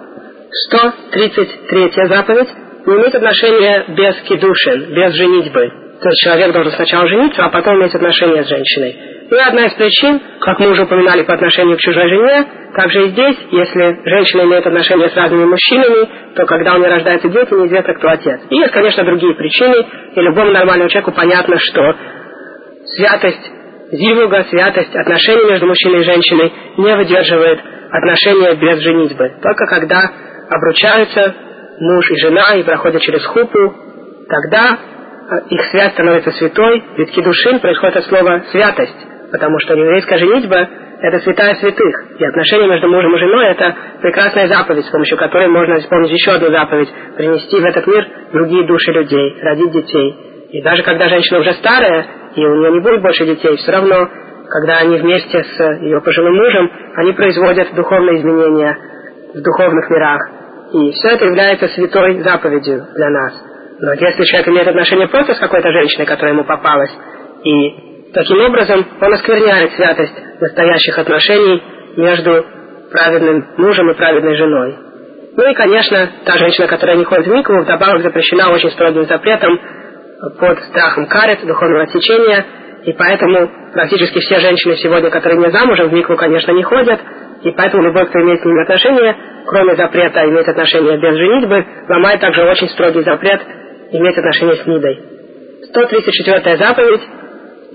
133 заповедь. Не иметь отношения без кидушин, без женитьбы. То есть человек должен сначала жениться, а потом иметь отношения с женщиной. И одна из причин, как мы уже упоминали по отношению к чужой жене, также и здесь, если женщина имеет отношения с разными мужчинами, то когда у нее рождаются дети, неизвестно, кто отец. И есть, конечно, другие причины, и любому нормальному человеку понятно, что святость зивуга, святость отношений между мужчиной и женщиной не выдерживает отношения без женитьбы. Только когда обручаются муж и жена и проходят через хупу, тогда э, их связь становится святой, ведь кедушин происходит от слова «святость», потому что еврейская женитьба – это святая святых, и отношения между мужем и женой – это прекрасная заповедь, с помощью которой можно исполнить еще одну заповедь – принести в этот мир другие души людей, родить детей. И даже когда женщина уже старая, и у нее не будет больше детей, все равно, когда они вместе с ее пожилым мужем, они производят духовные изменения в духовных мирах. И все это является святой заповедью для нас. Но если человек имеет отношение просто с какой-то женщиной, которая ему попалась, и таким образом он оскверняет святость настоящих отношений между праведным мужем и праведной женой. Ну и, конечно, та женщина, которая не ходит в микву, вдобавок запрещена очень строгим запретом под страхом карет, духовного отсечения, и поэтому практически все женщины сегодня, которые не замужем, в микву, конечно, не ходят, и поэтому любой, кто имеет с ними отношения, кроме запрета иметь отношения без женитьбы, ломает также очень строгий запрет иметь отношения с Нидой. 134 заповедь –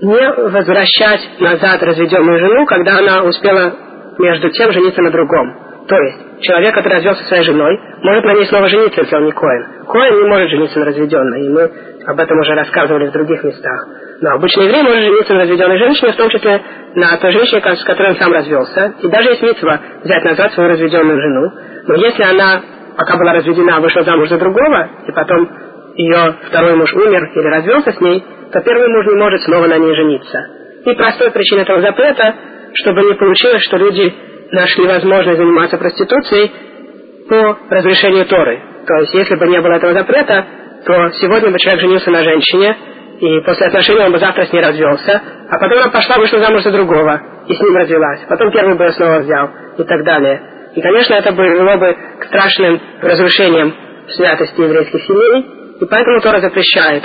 не возвращать назад разведенную жену, когда она успела между тем жениться на другом. То есть, человек, который развелся со своей женой, может на ней снова жениться, если он не коин. Коин не может жениться на разведенной, и мы об этом уже рассказывали в других местах. Но обычный еврей может жениться на разведенной женщине, в том числе на той женщине, с которой он сам развелся. И даже есть митцва взять назад свою разведенную жену. Но если она, пока была разведена, вышла замуж за другого, и потом ее второй муж умер или развелся с ней, то первый муж не может снова на ней жениться. И простой причиной этого запрета, чтобы не получилось, что люди нашли возможность заниматься проституцией по разрешению Торы. То есть, если бы не было этого запрета, то сегодня бы человек женился на женщине, и после отношений он бы завтра с ней развелся, а потом она пошла, вышла замуж за другого, и с ним развелась. Потом первый бы ее снова взял, и так далее. И, конечно, это привело бы к страшным разрушениям святости еврейских семей, и поэтому Тора запрещает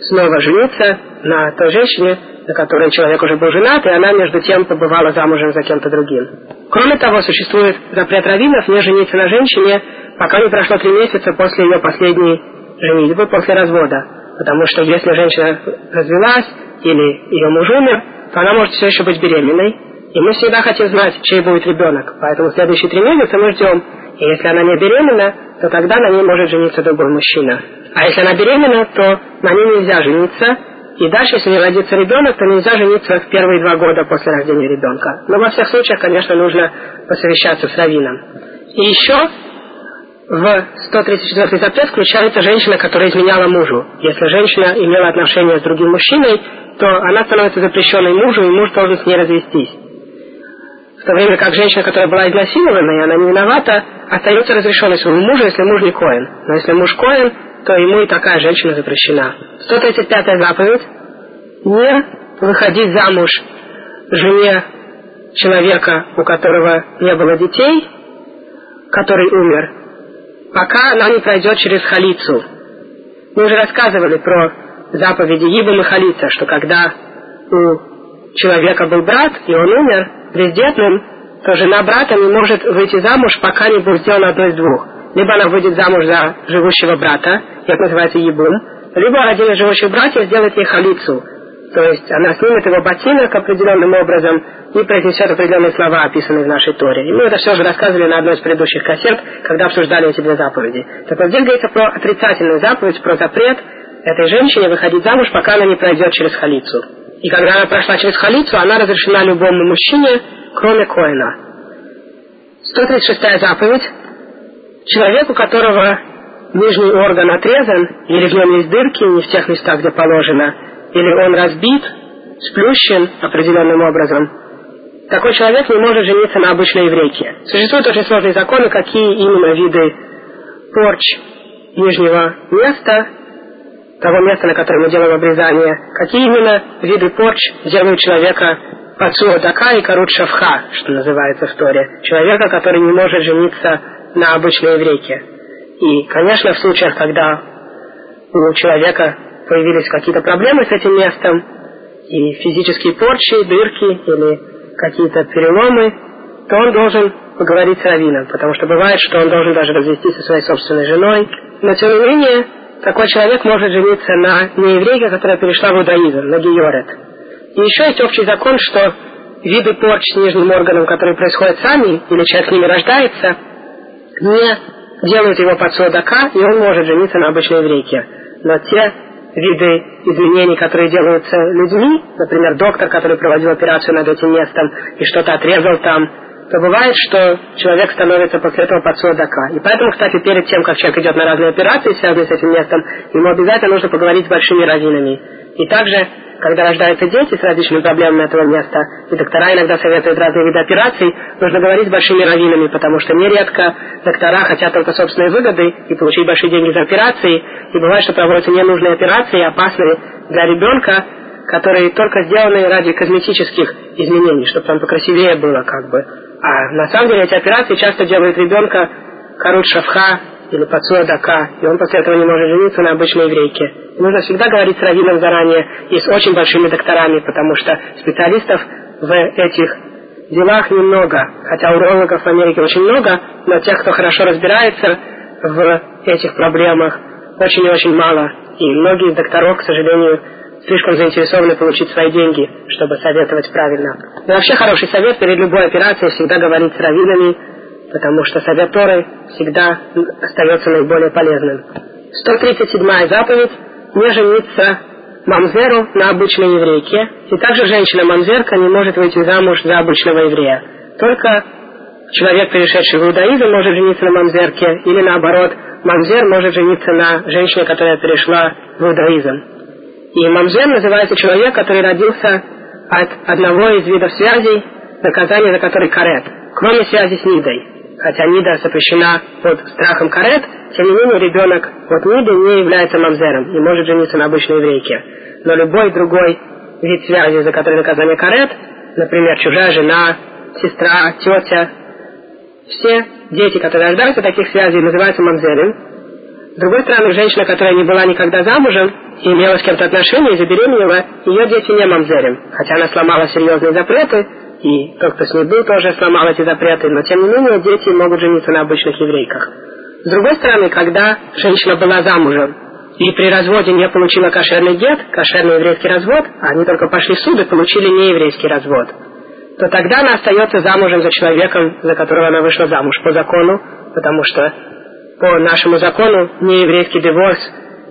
снова жениться на той женщине, на которой человек уже был женат, и она между тем побывала замужем за кем-то другим. Кроме того, существует запрет раввинов не жениться на женщине, пока не прошло три месяца после ее последней женитьбы, после развода. Потому что если женщина развелась или ее муж умер, то она может все еще быть беременной. И мы всегда хотим знать, чей будет ребенок. Поэтому следующие три месяца мы ждем. И если она не беременна, то тогда на ней может жениться другой мужчина. А если она беременна, то на ней нельзя жениться, и дальше, если не родится ребенок, то нельзя жениться в первые два года после рождения ребенка. Но во всех случаях, конечно, нужно посовещаться с раввином. И еще в 134 запрет включается женщина, которая изменяла мужу. Если женщина имела отношения с другим мужчиной, то она становится запрещенной мужу, и муж должен с ней развестись. В то время как женщина, которая была изнасилована, и она не виновата, остается разрешенной своему мужу, если муж не коин. Но если муж коин, то ему и такая женщина запрещена. 135 заповедь. Не выходить замуж жене человека, у которого не было детей, который умер, пока она не пройдет через халицу. Мы уже рассказывали про заповеди Ибам и Халица, что когда у человека был брат, и он умер бездетным, то жена брата не может выйти замуж, пока не будет сделано одно из двух либо она выйдет замуж за живущего брата, это называется ебун, либо один из живущих братьев сделает ей халицу, то есть она снимет его ботинок определенным образом и произнесет определенные слова, описанные в нашей Торе. И мы это все уже рассказывали на одной из предыдущих кассет, когда обсуждали эти две заповеди. Так вот здесь говорится про отрицательную заповедь, про запрет этой женщине выходить замуж, пока она не пройдет через халицу. И когда она прошла через халицу, она разрешена любому мужчине, кроме Коина. 136 заповедь Человек, у которого нижний орган отрезан, или в нем есть дырки не в тех местах, где положено, или он разбит, сплющен определенным образом, такой человек не может жениться на обычной еврейке. Существуют очень сложные законы, какие именно виды порч нижнего места, того места, на котором мы делаем обрезание, какие именно виды порч делают человека пацуа дака и корут шавха, что называется в Торе. Человека, который не может жениться на обычной еврейке. И, конечно, в случаях, когда у человека появились какие-то проблемы с этим местом, и физические порчи, дырки или какие-то переломы, то он должен поговорить с раввином, потому что бывает, что он должен даже развестись со своей собственной женой. Но, тем не менее, такой человек может жениться на нееврейке, которая перешла в иудаизм, на георет. И еще есть общий закон, что виды порч с нижним органом, которые происходят сами, или человек с ними рождается, не делают его под судака, и он может жениться на обычной еврейке. Но те виды изменений, которые делаются людьми, например, доктор, который проводил операцию над этим местом и что-то отрезал там, то бывает, что человек становится после этого под судака. И поэтому, кстати, перед тем, как человек идет на разные операции, связанные с этим местом, ему обязательно нужно поговорить с большими раввинами. И также когда рождаются дети с различными проблемами этого места, и доктора иногда советуют разные виды операций, нужно говорить с большими раввинами, потому что нередко доктора хотят только собственные выгоды и получить большие деньги за операции, и бывает, что проводятся ненужные операции, опасные для ребенка, которые только сделаны ради косметических изменений, чтобы там покрасивее было как бы. А на самом деле эти операции часто делают ребенка корут шавха, или пацуа дака, и он после этого не может жениться на обычной еврейке. И нужно всегда говорить с раввином заранее и с очень большими докторами, потому что специалистов в этих делах немного, хотя урологов в Америке очень много, но тех, кто хорошо разбирается в этих проблемах, очень и очень мало. И многие из докторов, к сожалению, слишком заинтересованы получить свои деньги, чтобы советовать правильно. Но вообще хороший совет перед любой операцией всегда говорить с раввинами, потому что совет Торы всегда остается наиболее полезным. 137 заповедь – не жениться мамзеру на обычной еврейке, и также женщина-мамзерка не может выйти замуж за обычного еврея. Только человек, перешедший в иудаизм, может жениться на мамзерке, или наоборот, мамзер может жениться на женщине, которая перешла в иудаизм. И мамзер называется человек, который родился от одного из видов связей, наказание за который карет, кроме связи с Нидой хотя Нида запрещена под страхом карет, тем не менее ребенок от Ниды не является мамзером и может жениться на обычной еврейке. Но любой другой вид связи, за который наказание карет, например, чужая жена, сестра, тетя, все дети, которые рождаются таких связей, называются мамзером. С другой стороны, женщина, которая не была никогда замужем и имела с кем-то отношения и забеременела, ее дети не мамзерим. Хотя она сломала серьезные запреты, и тот, кто с ней был, тоже сломал эти запреты, но тем не менее дети могут жениться на обычных еврейках. С другой стороны, когда женщина была замужем и при разводе не получила кошерный гет, кошерный еврейский развод, а они только пошли в суд и получили нееврейский развод, то тогда она остается замужем за человеком, за которого она вышла замуж по закону, потому что по нашему закону нееврейский диворс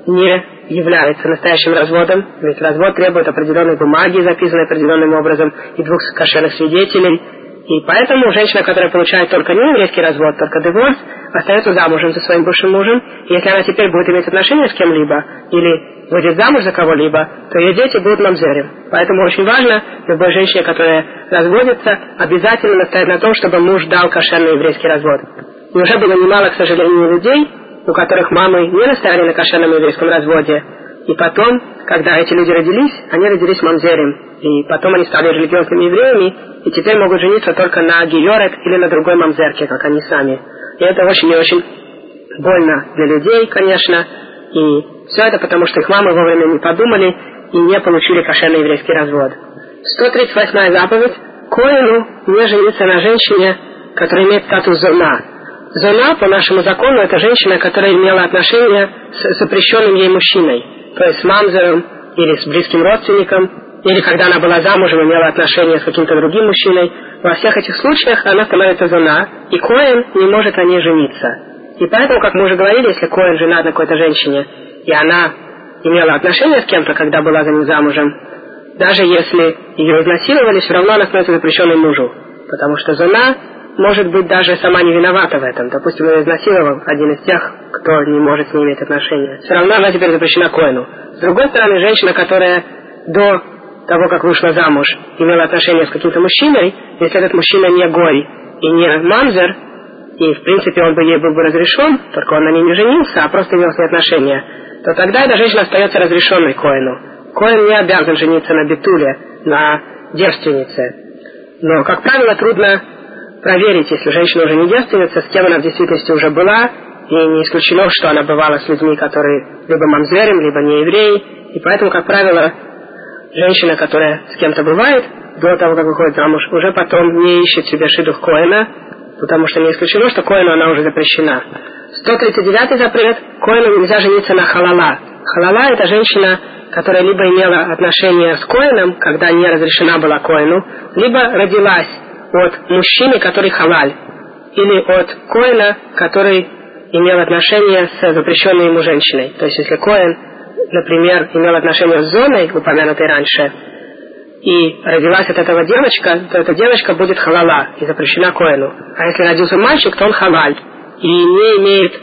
не является настоящим разводом, ведь развод требует определенной бумаги, записанной определенным образом, и двух кошерных свидетелей. И поэтому женщина, которая получает только не еврейский развод, только диворс, остается замужем за своим бывшим мужем. И если она теперь будет иметь отношения с кем-либо, или выйдет замуж за кого-либо, то ее дети будут мамзерем. Поэтому очень важно любой женщине, которая разводится, обязательно настоять на том, чтобы муж дал кошерный еврейский развод. Уже было немало, к сожалению, людей, у которых мамы не настояли на кошерном еврейском разводе. И потом, когда эти люди родились, они родились мамзерем. И потом они стали религиозными евреями, и теперь могут жениться только на гиорет или на другой мамзерке, как они сами. И это очень и очень больно для людей, конечно. И все это потому, что их мамы вовремя не подумали и не получили кошерный еврейский развод. 138 заповедь. Коину не жениться на женщине, которая имеет статус зона. Зона, по нашему закону, это женщина, которая имела отношения с запрещенным ей мужчиной, то есть с мамзером или с близким родственником, или когда она была замужем, имела отношения с каким-то другим мужчиной. Во всех этих случаях она становится зона, и Коэн не может на ней жениться. И поэтому, как мы уже говорили, если Коэн женат на какой-то женщине, и она имела отношения с кем-то, когда была за ним замужем, даже если ее изнасиловали, все равно она становится запрещенной мужу. Потому что жена может быть, даже сама не виновата в этом. Допустим, ее изнасиловал один из тех, кто не может с ней иметь отношения. Все равно она теперь запрещена коину. С другой стороны, женщина, которая до того, как вышла замуж, имела отношения с каким-то мужчиной, если этот мужчина не гой и не мамзер, и, в принципе, он бы ей был бы разрешен, только он на ней не женился, а просто имел с ней отношения, то тогда эта женщина остается разрешенной коину. Коин не обязан жениться на бетуле, на девственнице. Но, как правило, трудно проверить, если женщина уже не девственница, с кем она в действительности уже была, и не исключено, что она бывала с людьми, которые либо мамзерем, либо не евреи, и поэтому, как правило, женщина, которая с кем-то бывает, до того, как выходит замуж, уже потом не ищет себе шидух Коина, потому что не исключено, что Коину она уже запрещена. 139 запрет. Коину нельзя жениться на халала. Халала – это женщина, которая либо имела отношение с Коином, когда не разрешена была Коину, либо родилась от мужчины, который халаль, или от коина, который имел отношение с запрещенной ему женщиной. То есть, если коин, например, имел отношение с зоной, упомянутой раньше, и родилась от этого девочка, то эта девочка будет халала и запрещена коину. А если родился мальчик, то он халаль и не имеет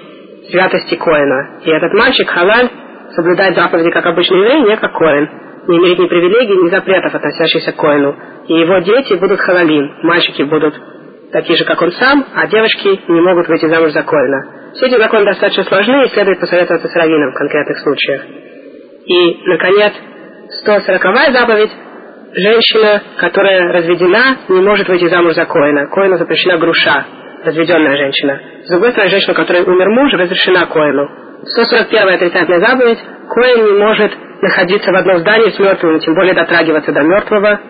святости коина. И этот мальчик халаль соблюдает заповеди как обычный еврей, не как коин не имеет ни привилегий, ни запретов, относящихся к коину. И его дети будут халалим, мальчики будут такие же, как он сам, а девочки не могут выйти замуж за коина. Все эти законы достаточно сложны, и следует посоветоваться с раввином в конкретных случаях. И, наконец, 140 заповедь. Женщина, которая разведена, не может выйти замуж за коина. Коину запрещена груша, разведенная женщина. Стороны, женщина, которой умер муж, разрешена коину. 141 отрицательная заповедь. Коин не может находиться в одном здании с мертвым, тем более дотрагиваться до мертвого.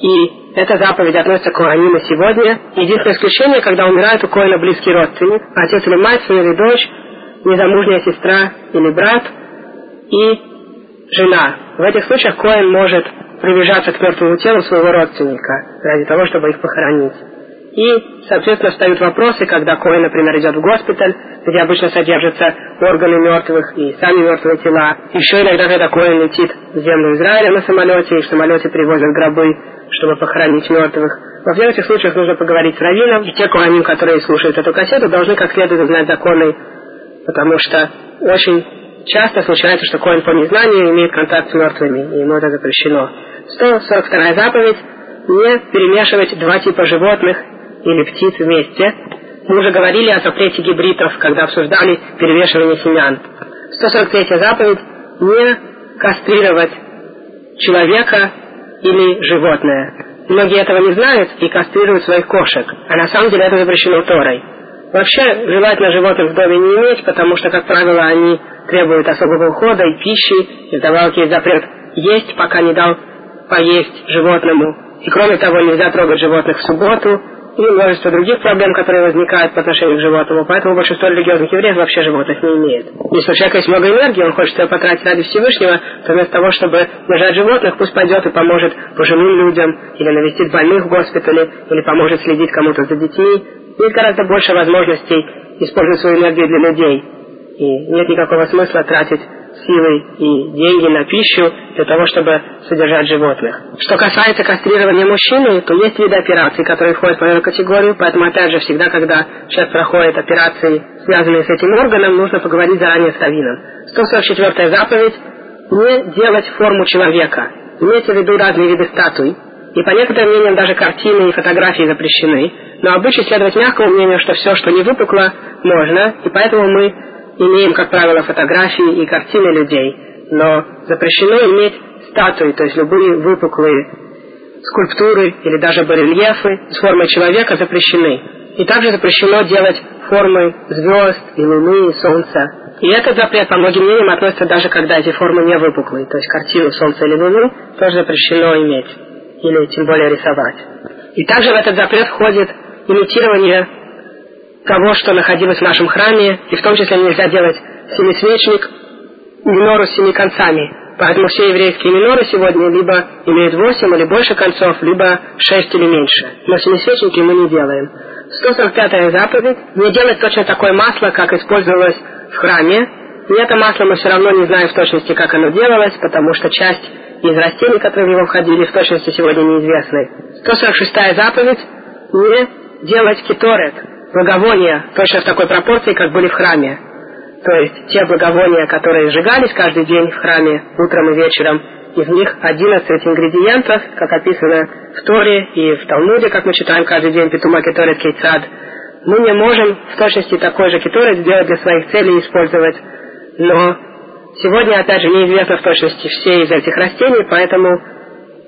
И эта заповедь относится к Коаним и сегодня. Единственное исключение, когда умирает у Коина близкий родственник, отец или мать, сын или дочь, незамужняя сестра или брат и жена. В этих случаях Коин может приближаться к мертвому телу своего родственника ради того, чтобы их похоронить. И, соответственно, встают вопросы, когда Коин, например, идет в госпиталь, где обычно содержатся органы мертвых и сами мертвые тела. Еще иногда, когда Коин летит в землю Израиля на самолете, и в самолете привозят гробы, чтобы похоронить мертвых. Во всех этих случаях нужно поговорить с раввином, и те Коаним, которые слушают эту кассету, должны как следует знать законы, потому что очень часто случается, что Коин по незнанию имеет контакт с мертвыми, и ему это запрещено. 142 заповедь – не перемешивать два типа животных или птиц вместе. Мы уже говорили о запрете гибридов, когда обсуждали перевешивание семян. 143 заповедь – не кастрировать человека или животное. Многие этого не знают и кастрируют своих кошек, а на самом деле это запрещено Торой. Вообще, желательно животных в доме не иметь, потому что, как правило, они требуют особого ухода и пищи, и вдобавок есть запрет есть, пока не дал поесть животному. И кроме того, нельзя трогать животных в субботу, и множество других проблем, которые возникают по отношению к животному. Поэтому большинство религиозных евреев вообще животных не имеет. Если у человека есть много энергии, он хочет ее потратить ради Всевышнего, то вместо того, чтобы держать животных, пусть пойдет и поможет пожилым людям, или навестит больных в госпитале, или поможет следить кому-то за детьми. Есть гораздо больше возможностей использовать свою энергию для людей. И нет никакого смысла тратить силы и деньги на пищу для того, чтобы содержать животных. Что касается кастрирования мужчины, то есть виды операций, которые входят в эту категорию, поэтому, опять же, всегда, когда человек проходит операции, связанные с этим органом, нужно поговорить заранее с раввином. 144 заповедь – не делать форму человека. Имеется в виду разные виды статуй, и по некоторым мнениям даже картины и фотографии запрещены. Но обычай следовать мягкому мнению, что все, что не выпукло, можно, и поэтому мы имеем, как правило, фотографии и картины людей, но запрещено иметь статуи, то есть любые выпуклые скульптуры или даже барельефы с формой человека запрещены. И также запрещено делать формы звезд и луны и солнца. И этот запрет, по многим мнениям, относится даже когда эти формы не выпуклые, то есть картину солнца или луны тоже запрещено иметь, или тем более рисовать. И также в этот запрет входит имитирование того, что находилось в нашем храме, и в том числе нельзя делать семисвечник, минору с семи концами. Поэтому все еврейские миноры сегодня либо имеют восемь или больше концов, либо шесть или меньше. Но семисвечники мы не делаем. 145-я заповедь – не делать точно такое масло, как использовалось в храме. И это масло мы все равно не знаем в точности, как оно делалось, потому что часть из растений, которые в него входили, в точности сегодня неизвестны. 146-я заповедь – не делать киторет, благовония точно в такой пропорции, как были в храме. То есть те благовония, которые сжигались каждый день в храме утром и вечером, из них 11 ингредиентов, как описано в Торе и в Талмуде, как мы читаем каждый день Петума Кеторет Кейцад. Мы не можем в точности такой же кеторет сделать для своих целей и использовать. Но сегодня, опять же, неизвестно в точности все из этих растений, поэтому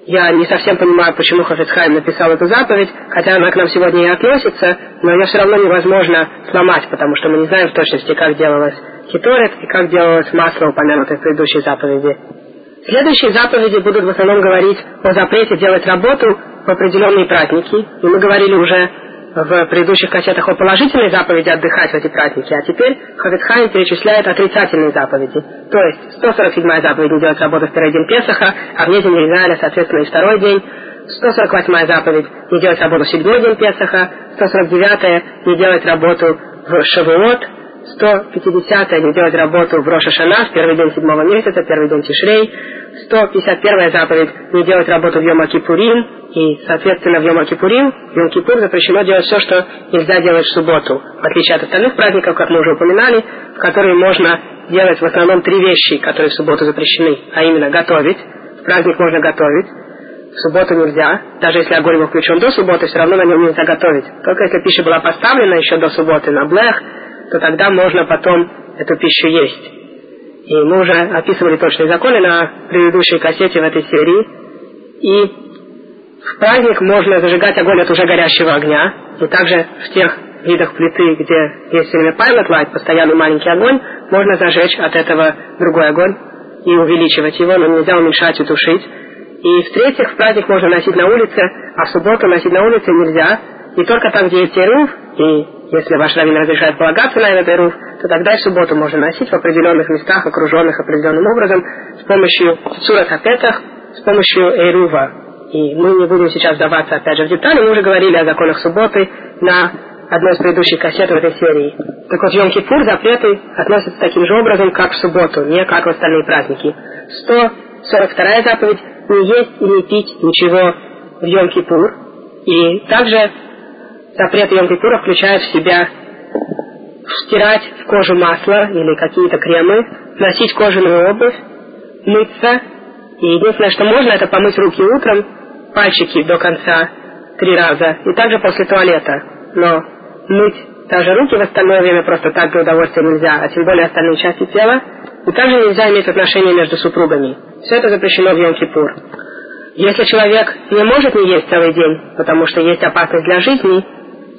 я не совсем понимаю, почему Хафицхайм написал эту заповедь, хотя она к нам сегодня и относится, но ее все равно невозможно сломать, потому что мы не знаем в точности, как делалось хиторет и как делалось масло, упомянутое в предыдущей заповеди. Следующие заповеди будут в основном говорить о запрете делать работу в определенные праздники, и мы говорили уже в предыдущих кассетах о положительной заповеди отдыхать в эти праздники, а теперь Хаветхайм перечисляет отрицательные заповеди. То есть 147-я заповедь не делать работу в первый день Песаха, а вне земли Израиля, соответственно, и второй день. 148-я заповедь не делать работу в седьмой день Песаха, 149-я не делать работу в Шавуот, 150 не делать работу в Роша Шана, в первый день седьмого месяца, первый день Тишрей, 151 заповедь не делать работу в Йома Кипурим, и, соответственно, в Йома Кипурим, в Йом Кипур запрещено делать все, что нельзя делать в субботу, в отличие от остальных праздников, как мы уже упоминали, в которые можно делать в основном три вещи, которые в субботу запрещены, а именно готовить, в праздник можно готовить, в субботу нельзя, даже если огонь был включен до субботы, все равно на нем нельзя готовить. Только если пища была поставлена еще до субботы на блех, то тогда можно потом эту пищу есть. И мы уже описывали точные законы на предыдущей кассете в этой серии. И в праздник можно зажигать огонь от уже горящего огня. И также в тех видах плиты, где есть время pilot light, постоянный маленький огонь, можно зажечь от этого другой огонь и увеличивать его, но нельзя уменьшать и тушить. И в-третьих, в праздник можно носить на улице, а в субботу носить на улице нельзя. И только там, где есть терув, и если ваш раввин разрешает полагаться на этот эруф, то тогда и субботу можно носить в определенных местах, окруженных определенным образом, с помощью сурат апетах, с помощью эрува. И мы не будем сейчас вдаваться опять же в детали, мы уже говорили о законах субботы на одной из предыдущих кассет в этой серии. Так вот, Йом-Кипур запреты относятся таким же образом, как в субботу, не как в остальные праздники. 142 заповедь – не есть и не пить ничего в Йом-Кипур. И также запрет Йом-Кипура включает в себя стирать в кожу масло или какие-то кремы, носить кожаную обувь, мыться. И единственное, что можно, это помыть руки утром, пальчики до конца три раза, и также после туалета. Но мыть даже руки в остальное время просто так для удовольствия нельзя, а тем более остальные части тела. И также нельзя иметь отношения между супругами. Все это запрещено в Йом-Кипур. Если человек не может не есть целый день, потому что есть опасность для жизни,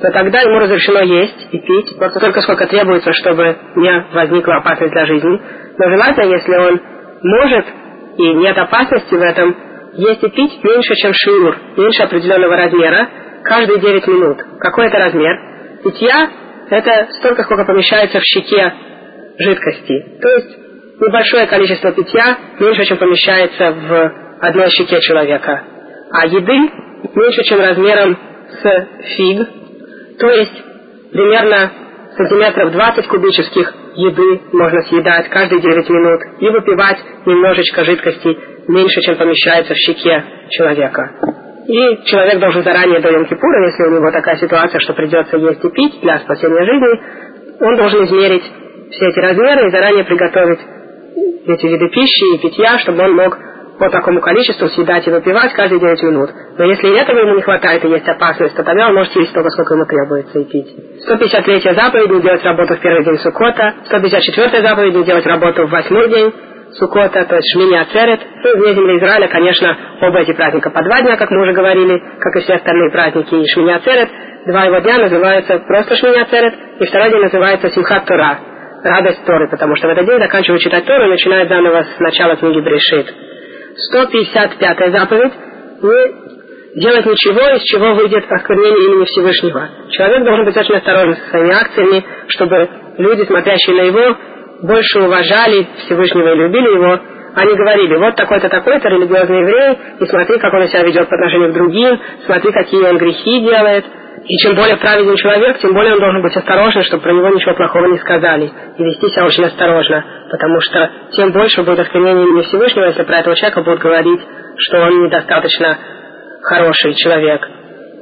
то тогда ему разрешено есть и пить просто столько, сколько требуется, чтобы не возникла опасность для жизни. Но желательно, если он может и нет опасности в этом, есть и пить меньше, чем шиур, меньше определенного размера, каждые 9 минут. Какой это размер? Питья – это столько, сколько помещается в щеке жидкости. То есть небольшое количество питья меньше, чем помещается в одной щеке человека. А еды меньше, чем размером с фиг, то есть примерно сантиметров 20 кубических еды можно съедать каждые 9 минут и выпивать немножечко жидкости меньше, чем помещается в щеке человека. И человек должен заранее до Йом-Кипура, если у него такая ситуация, что придется есть и пить для спасения жизни, он должен измерить все эти размеры и заранее приготовить эти виды пищи и питья, чтобы он мог по такому количеству съедать и выпивать каждые 9 минут. Но если этого ему не хватает и есть опасность, то тогда он может есть столько, сколько ему требуется и пить. 153 заповедь не делать работу в первый день Сукота, 154 заповедь не делать работу в восьмой день Сукота, то есть Шмини Ацерет. Ну, вне земли Израиля, конечно, оба эти праздника по два дня, как мы уже говорили, как и все остальные праздники. И Шмини Ацерет, два его дня называются просто Шмини Ацерет, и второй день называется Симхат Тора, радость Торы, потому что в этот день заканчивают читать Тору и начинают заново с начала книги Брешит. 155 заповедь не делать ничего, из чего выйдет осквернение имени Всевышнего. Человек должен быть очень осторожен со своими акциями, чтобы люди, смотрящие на его, больше уважали Всевышнего и любили его, они говорили, вот такой-то, такой-то религиозный еврей, и смотри, как он себя ведет по отношению к другим, смотри, какие он грехи делает. И чем более праведный человек, тем более он должен быть осторожен, чтобы про него ничего плохого не сказали. И вести себя очень осторожно, потому что тем больше будет осквернение имени Всевышнего, если про этого человека будут говорить, что он недостаточно хороший человек.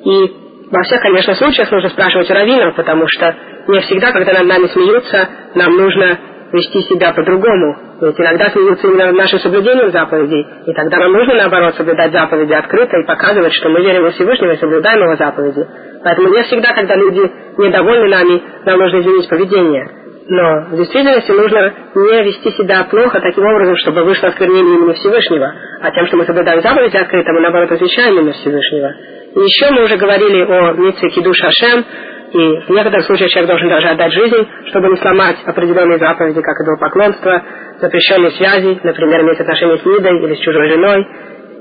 И во всех, конечно, случаях нужно спрашивать у раввинов, потому что не всегда, когда над нами смеются, нам нужно вести себя по-другому. Ведь иногда смеются именно над нашим соблюдением заповедей, и тогда нам нужно, наоборот, соблюдать заповеди открыто и показывать, что мы верим во Всевышнего и соблюдаем его заповеди. Поэтому не всегда, когда люди недовольны нами, нам нужно изменить поведение. Но в действительности нужно не вести себя плохо таким образом, чтобы вышло осквернение имени Всевышнего. А тем, что мы соблюдаем заповеди открыто, мы наоборот освящаем имя Всевышнего. И еще мы уже говорили о Митве Кидуш Ашем, и в некоторых случаях человек должен даже отдать жизнь, чтобы не сломать определенные заповеди, как идолопоклонство, запрещенные связи, например, иметь отношения с Нидой или с чужой женой,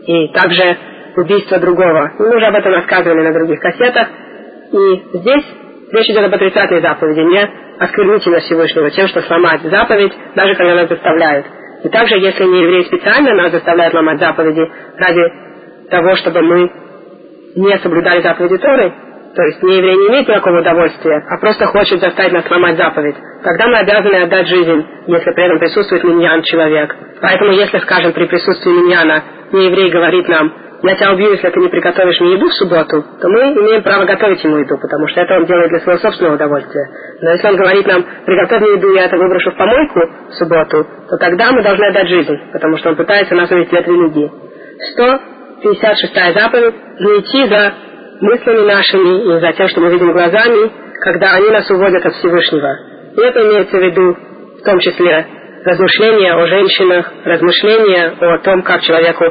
и также убийство другого. Мы уже об этом рассказывали на других кассетах. И здесь речь идет об отрицательной заповеди, не осквернительно Всевышнего, тем, что сломать заповедь, даже когда нас заставляют. И также, если не евреи специально нас заставляют ломать заповеди ради того, чтобы мы не соблюдали заповеди Торы, то есть не имеет никакого удовольствия, а просто хочет заставить нас сломать заповедь, тогда мы обязаны отдать жизнь, если при этом присутствует миньян человек. Поэтому если, скажем, при присутствии миньяна не еврей говорит нам, я тебя убью, если ты не приготовишь мне еду в субботу, то мы имеем право готовить ему еду, потому что это он делает для своего собственного удовольствия. Но если он говорит нам, приготовь мне еду, я это выброшу в помойку в субботу, то тогда мы должны отдать жизнь, потому что он пытается нас увести от религии. 156 заповедь – не идти за мыслями нашими и за тем, что мы видим глазами, когда они нас уводят от Всевышнего. И это имеется в виду в том числе размышления о женщинах, размышления о том, как человеку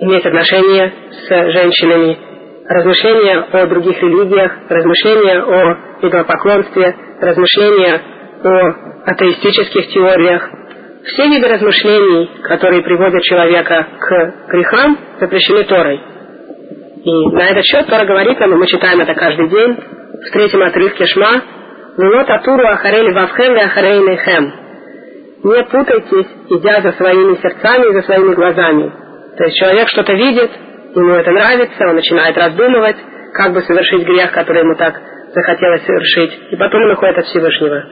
иметь отношения с женщинами, размышления о других религиях, размышления о идолопоклонстве, размышления о атеистических теориях. Все виды размышлений, которые приводят человека к грехам, запрещены Торой. И на этот счет Тора говорит нам, и мы читаем это каждый день, в третьем отрывке Шма, «Лунот атуру ахарели вавхем и ахарейны хем». Не путайтесь, идя за своими сердцами и за своими глазами. То есть человек что-то видит, ему это нравится, он начинает раздумывать, как бы совершить грех, который ему так захотелось совершить, и потом он уходит от Всевышнего.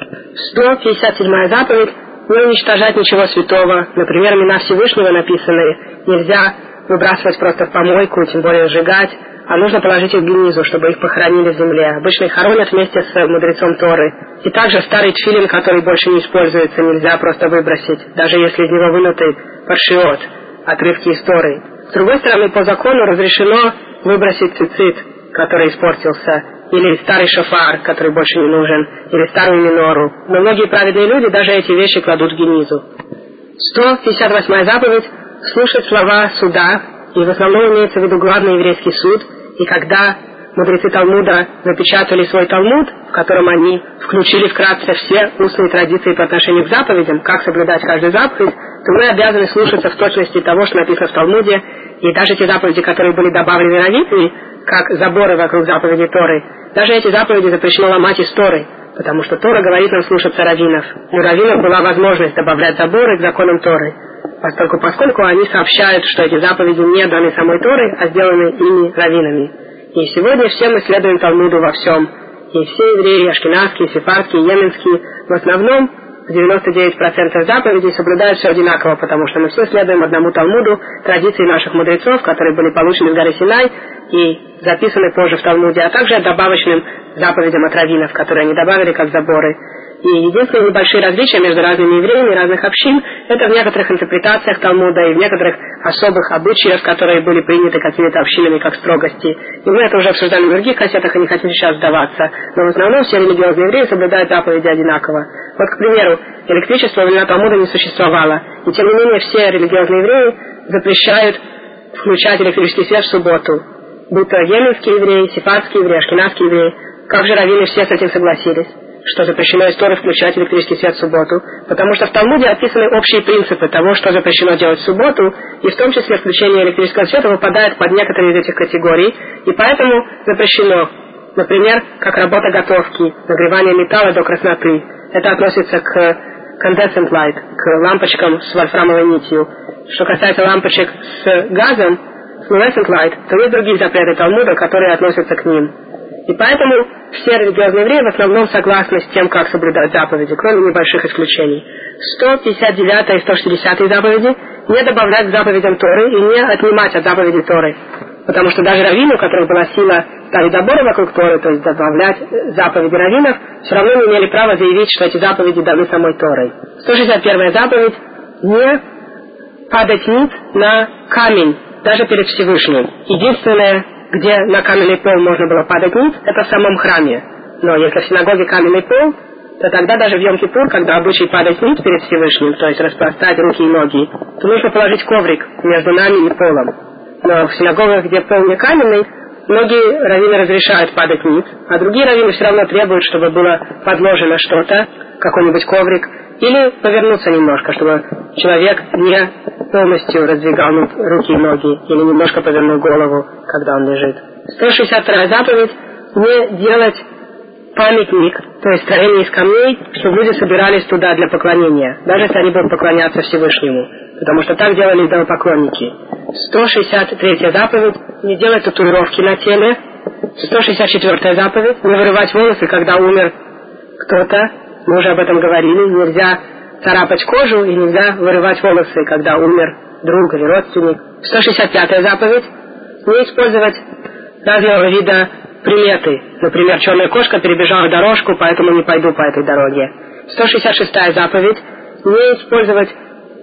157 заповедь – не уничтожать ничего святого. Например, имена Всевышнего написаны. Нельзя выбрасывать просто в помойку, тем более сжигать, а нужно положить их в генизу, чтобы их похоронили в земле. Обычно их хоронят вместе с мудрецом Торы. И также старый тфилин, который больше не используется, нельзя просто выбросить, даже если из него вынутый паршиот, отрывки из Торы. С другой стороны, по закону разрешено выбросить цицит, который испортился, или старый шофар, который больше не нужен, или старую минору. Но многие праведные люди даже эти вещи кладут в генизу. 158 заповедь слушать слова суда, и в основном имеется в виду главный еврейский суд, и когда мудрецы Талмуда напечатали свой Талмуд, в котором они включили вкратце все устные традиции по отношению к заповедям, как соблюдать каждую заповедь, то мы обязаны слушаться в точности того, что написано в Талмуде, и даже те заповеди, которые были добавлены раввинами, как заборы вокруг заповеди Торы, даже эти заповеди запрещено ломать из Торы, потому что Тора говорит нам слушаться раввинов. У раввинов была возможность добавлять заборы к законам Торы, поскольку, поскольку они сообщают, что эти заповеди не даны самой Торой, а сделаны ими раввинами. И сегодня все мы следуем Талмуду во всем. И все евреи, ашкенадские, сефардские, йеменские, в основном 99% заповедей соблюдают все одинаково, потому что мы все следуем одному Талмуду, традиции наших мудрецов, которые были получены с горы Синай и записаны позже в Талмуде, а также добавочным заповедям от раввинов, которые они добавили как заборы. И единственные небольшие различия между разными евреями разных общин – это в некоторых интерпретациях Талмуда и в некоторых особых обычаях, которые были приняты какими-то общинами как строгости. И мы это уже обсуждали в других кассетах и не хотим сейчас сдаваться. Но в основном все религиозные евреи соблюдают заповеди одинаково. Вот, к примеру, электричество во времена Талмуда не существовало. И тем не менее все религиозные евреи запрещают включать электрический свет в субботу. Будь то йеменские евреи, сефардские евреи, ашкенадские евреи. Как же раввины все с этим согласились? Что запрещено из Торы включать электрический свет в субботу, потому что в Талмуде описаны общие принципы того, что запрещено делать в субботу, и в том числе включение электрического света выпадает под некоторые из этих категорий, и поэтому запрещено, например, как работа готовки, нагревание металла до красноты. Это относится к condensate light, к лампочкам с вольфрамовой нитью. Что касается лампочек с газом, fluorescent light, то есть другие запреты Талмуда, которые относятся к ним. И поэтому все религиозные евреи в основном согласны с тем, как соблюдать заповеди, кроме небольших исключений. 159 и 160 заповеди не добавлять к заповедям Торы и не отнимать от заповедей Торы. Потому что даже раввины, у которых была сила ставить заборы вокруг Торы, то есть добавлять заповеди раввинов, все равно не имели права заявить, что эти заповеди даны самой Торой. 161 заповедь – не падать ниц на камень, даже перед Всевышним. Единственное, где на каменный пол можно было падать ниц, это в самом храме. Но если в синагоге каменный пол, то тогда даже в Йом-Кипур, когда обычай падать ниц перед Всевышним, то есть распростать руки и ноги, то нужно положить коврик между нами и полом. Но в синагогах, где пол не каменный, многие раввины разрешают падать ниц, а другие раввины все равно требуют, чтобы было подложено что-то, какой-нибудь коврик, или повернуться немножко, чтобы человек не полностью раздвигал руки и ноги, или немножко повернул голову, когда он лежит. 162 заповедь – не делать памятник, то есть строение из камней, чтобы люди собирались туда для поклонения, даже если они будут поклоняться Всевышнему, потому что так делали идолопоклонники. 163 заповедь – не делать татуировки на теле. 164 заповедь – не вырывать волосы, когда умер кто-то, мы уже об этом говорили, нельзя царапать кожу и нельзя вырывать волосы, когда умер друг или родственник. 165 заповедь – не использовать разного вида приметы. Например, черная кошка перебежала дорожку, поэтому не пойду по этой дороге. 166 заповедь – не использовать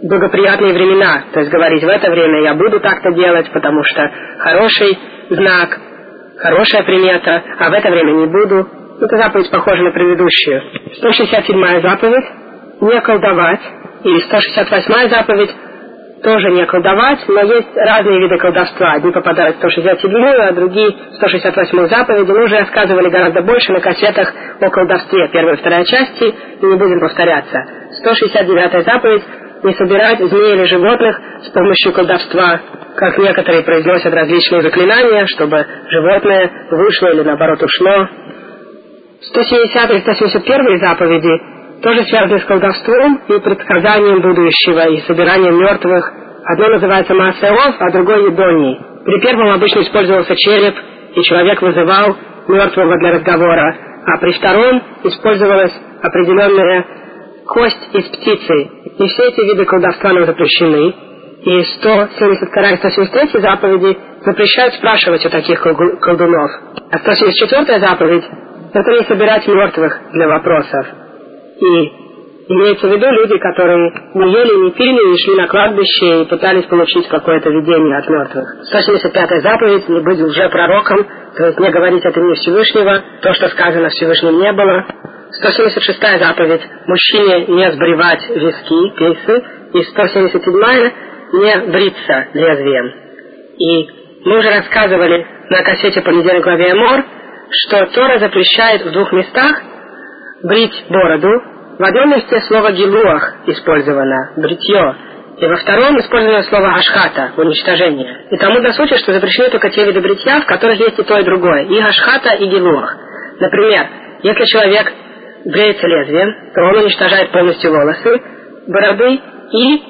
благоприятные времена, то есть говорить в это время я буду так-то делать, потому что хороший знак, хорошая примета, а в это время не буду. Эта заповедь похожа на предыдущую. 167 заповедь – не колдовать. И 168 заповедь – тоже не колдовать, но есть разные виды колдовства. Одни попадают в 167, а другие в 168 заповеди. Мы уже рассказывали гораздо больше на кассетах о колдовстве, первая и вторая части, и не будем повторяться. 169 заповедь – не собирать змей или животных с помощью колдовства, как некоторые произносят различные заклинания, чтобы животное вышло или наоборот ушло. 170 и 171 заповеди тоже связаны с колдовством и предсказанием будущего и собиранием мертвых. Одно называется Маасеов, а другое Едоний. При первом обычно использовался череп, и человек вызывал мертвого для разговора, а при втором использовалась определенная кость из птицы. И все эти виды колдовства нам запрещены. И 172 и 173 заповеди запрещают спрашивать у таких колдунов. А 174 заповедь это не собирать мертвых для вопросов. И имеется в виду люди, которые не ели, не пили, не шли на кладбище и пытались получить какое-то видение от мертвых. 175-я заповедь – не быть уже пророком, то есть не говорить от имени Всевышнего, то, что сказано Всевышним не было. 176-я заповедь – мужчине не сбривать виски, пейсы. И 177-я – не бриться лезвием. И мы уже рассказывали на кассете «Понедельник главе Мор», что Тора запрещает в двух местах брить бороду. В одном месте слово «гилуах» использовано, бритье, и во втором использовано слово «ашхата» – уничтожение. И тому до сути, что запрещены только те виды бритья, в которых есть и то, и другое, и ашхата, и гилуах. Например, если человек бреется лезвием, то он уничтожает полностью волосы, бороды и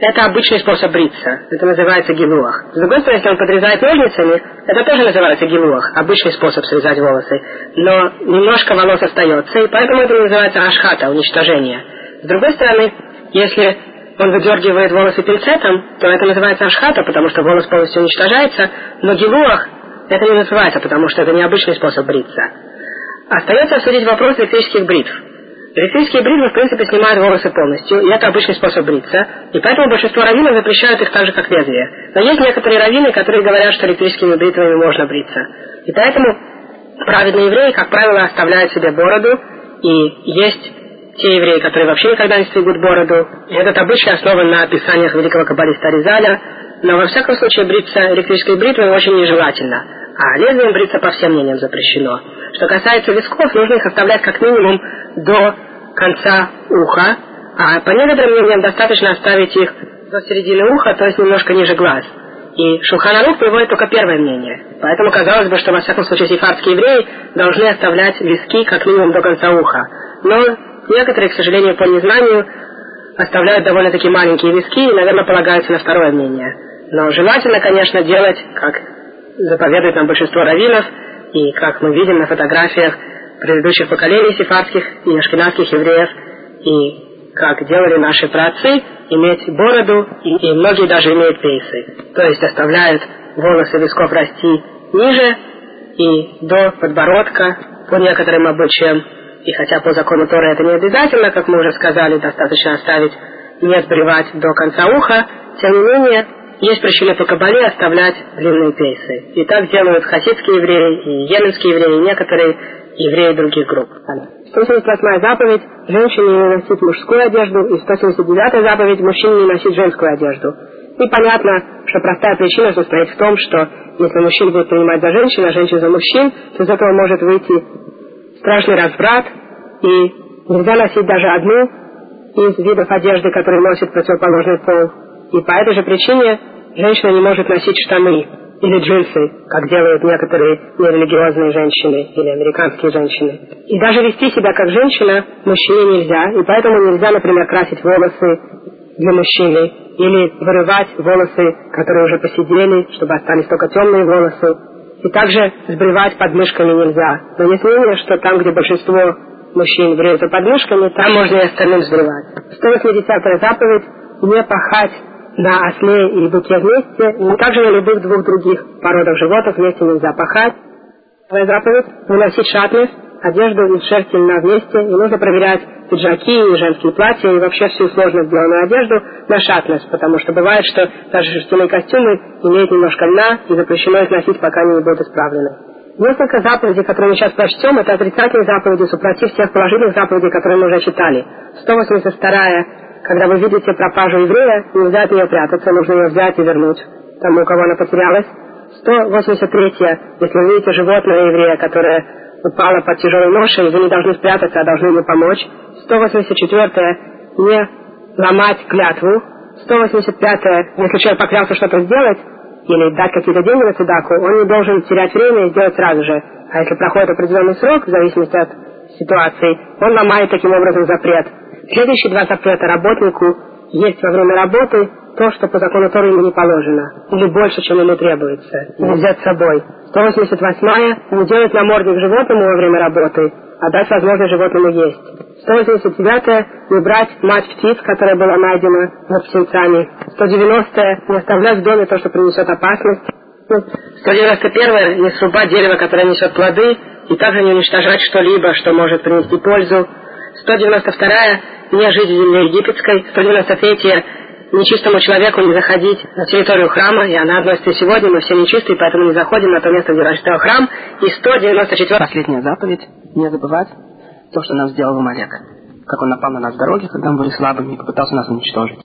это обычный способ бриться. Это называется гилуах. С другой стороны, если он подрезает ножницами, это тоже называется гилуах. Обычный способ срезать волосы. Но немножко волос остается, и поэтому это называется ашхата, уничтожение. С другой стороны, если он выдергивает волосы пинцетом, то это называется ашхата, потому что волос полностью уничтожается, но гилуах это не называется, потому что это необычный способ бриться. Остается обсудить вопрос электрических бритв. Электрические бритвы, в принципе, снимают волосы полностью, и это обычный способ бриться, и поэтому большинство раввинов запрещают их так же, как лезвие. Но есть некоторые раввины, которые говорят, что электрическими бритвами можно бриться. И поэтому праведные евреи, как правило, оставляют себе бороду, и есть те евреи, которые вообще никогда не стригут бороду. И этот обычай основан на описаниях великого каббалиста Аризаля, но во всяком случае бриться электрической бритвой очень нежелательно, а лезвием бриться по всем мнениям запрещено. Что касается висков, нужно их оставлять как минимум до конца уха, а по некоторым мнениям достаточно оставить их до середины уха, то есть немножко ниже глаз. И Шулханарух приводит только первое мнение. Поэтому казалось бы, что во всяком случае сефардские евреи должны оставлять виски как минимум до конца уха. Но некоторые, к сожалению, по незнанию оставляют довольно-таки маленькие виски и, наверное, полагаются на второе мнение. Но желательно, конечно, делать, как заповедует нам большинство раввинов, и как мы видим на фотографиях предыдущих поколений сефардских и ашкенадских евреев, и как делали наши праотцы, иметь бороду, и, и многие даже имеют пейсы. То есть оставляют волосы висков расти ниже и до подбородка по некоторым обычаям. И хотя по закону Тора это не обязательно, как мы уже сказали, достаточно оставить не сбривать до конца уха, тем не менее, есть причины по Кабале оставлять длинные пейсы. И так делают хасидские евреи, и йеменские евреи, и некоторые евреи других групп. 178 заповедь – женщине не носить мужскую одежду, и 179 заповедь – мужчине не носить женскую одежду. И понятно, что простая причина состоит в том, что если мужчин будет принимать за женщин, а женщин за мужчин, то из этого может выйти страшный разврат, и нельзя носить даже одну из видов одежды, которые носит противоположный пол. И по этой же причине женщина не может носить штаны или джинсы, как делают некоторые нерелигиозные женщины или американские женщины. И даже вести себя как женщина мужчине нельзя, и поэтому нельзя, например, красить волосы для мужчины или вырывать волосы, которые уже посидели, чтобы остались только темные волосы. И также сбривать подмышками нельзя. Но есть мнение, что там, где большинство мужчин бреются подмышками, там можно и остальным сбривать. 180 заповедь – не пахать на осле и быке вместе, и также на любых двух других породах животных вместе нельзя пахать. Твоя заповедь – выносить шатность, одежду из шерсти на вместе, и нужно проверять пиджаки и женские платья, и вообще всю сложно сделанную одежду на шатность, потому что бывает, что даже шерстяные костюмы имеют немножко льна, и запрещено их носить, пока они не будут исправлены. Несколько заповедей, которые мы сейчас прочтем, это отрицательные заповеди, супротив всех положительных заповедей, которые мы уже читали. 182 когда вы видите пропажу еврея, нельзя от нее прятаться, нужно ее взять и вернуть тому, у кого она потерялась. 183. Если вы видите животное еврея, которое упало под тяжелой ношей, вы не должны спрятаться, а должны ему помочь. 184. Не ломать клятву. 185. Если человек поклялся что-то сделать, или дать какие-то деньги на цедаку, он не должен терять время и сделать сразу же. А если проходит определенный срок, в зависимости от ситуации, он ломает таким образом запрет. Следующие два запрета работнику есть во время работы то, что по закону Торы ему не положено, или больше, чем ему требуется, или взять с собой. 188 не делать намордник животному во время работы, а дать возможность животному есть. 189 не брать мать птиц, которая была найдена над птенцами. 190 не оставлять в доме то, что принесет опасность. 191 не срубать дерево, которое несет плоды, и также не уничтожать что-либо, что может принести пользу. 192 не жить в земле египетской. 193 нечистому человеку не заходить на территорию храма, и она относится сегодня, мы все нечистые, поэтому не заходим на то место, где стоял храм. И 194 последняя заповедь, не забывать то, что нам сделал Малек. Как он напал на нас в дороге, когда мы были слабыми, и попытался нас уничтожить.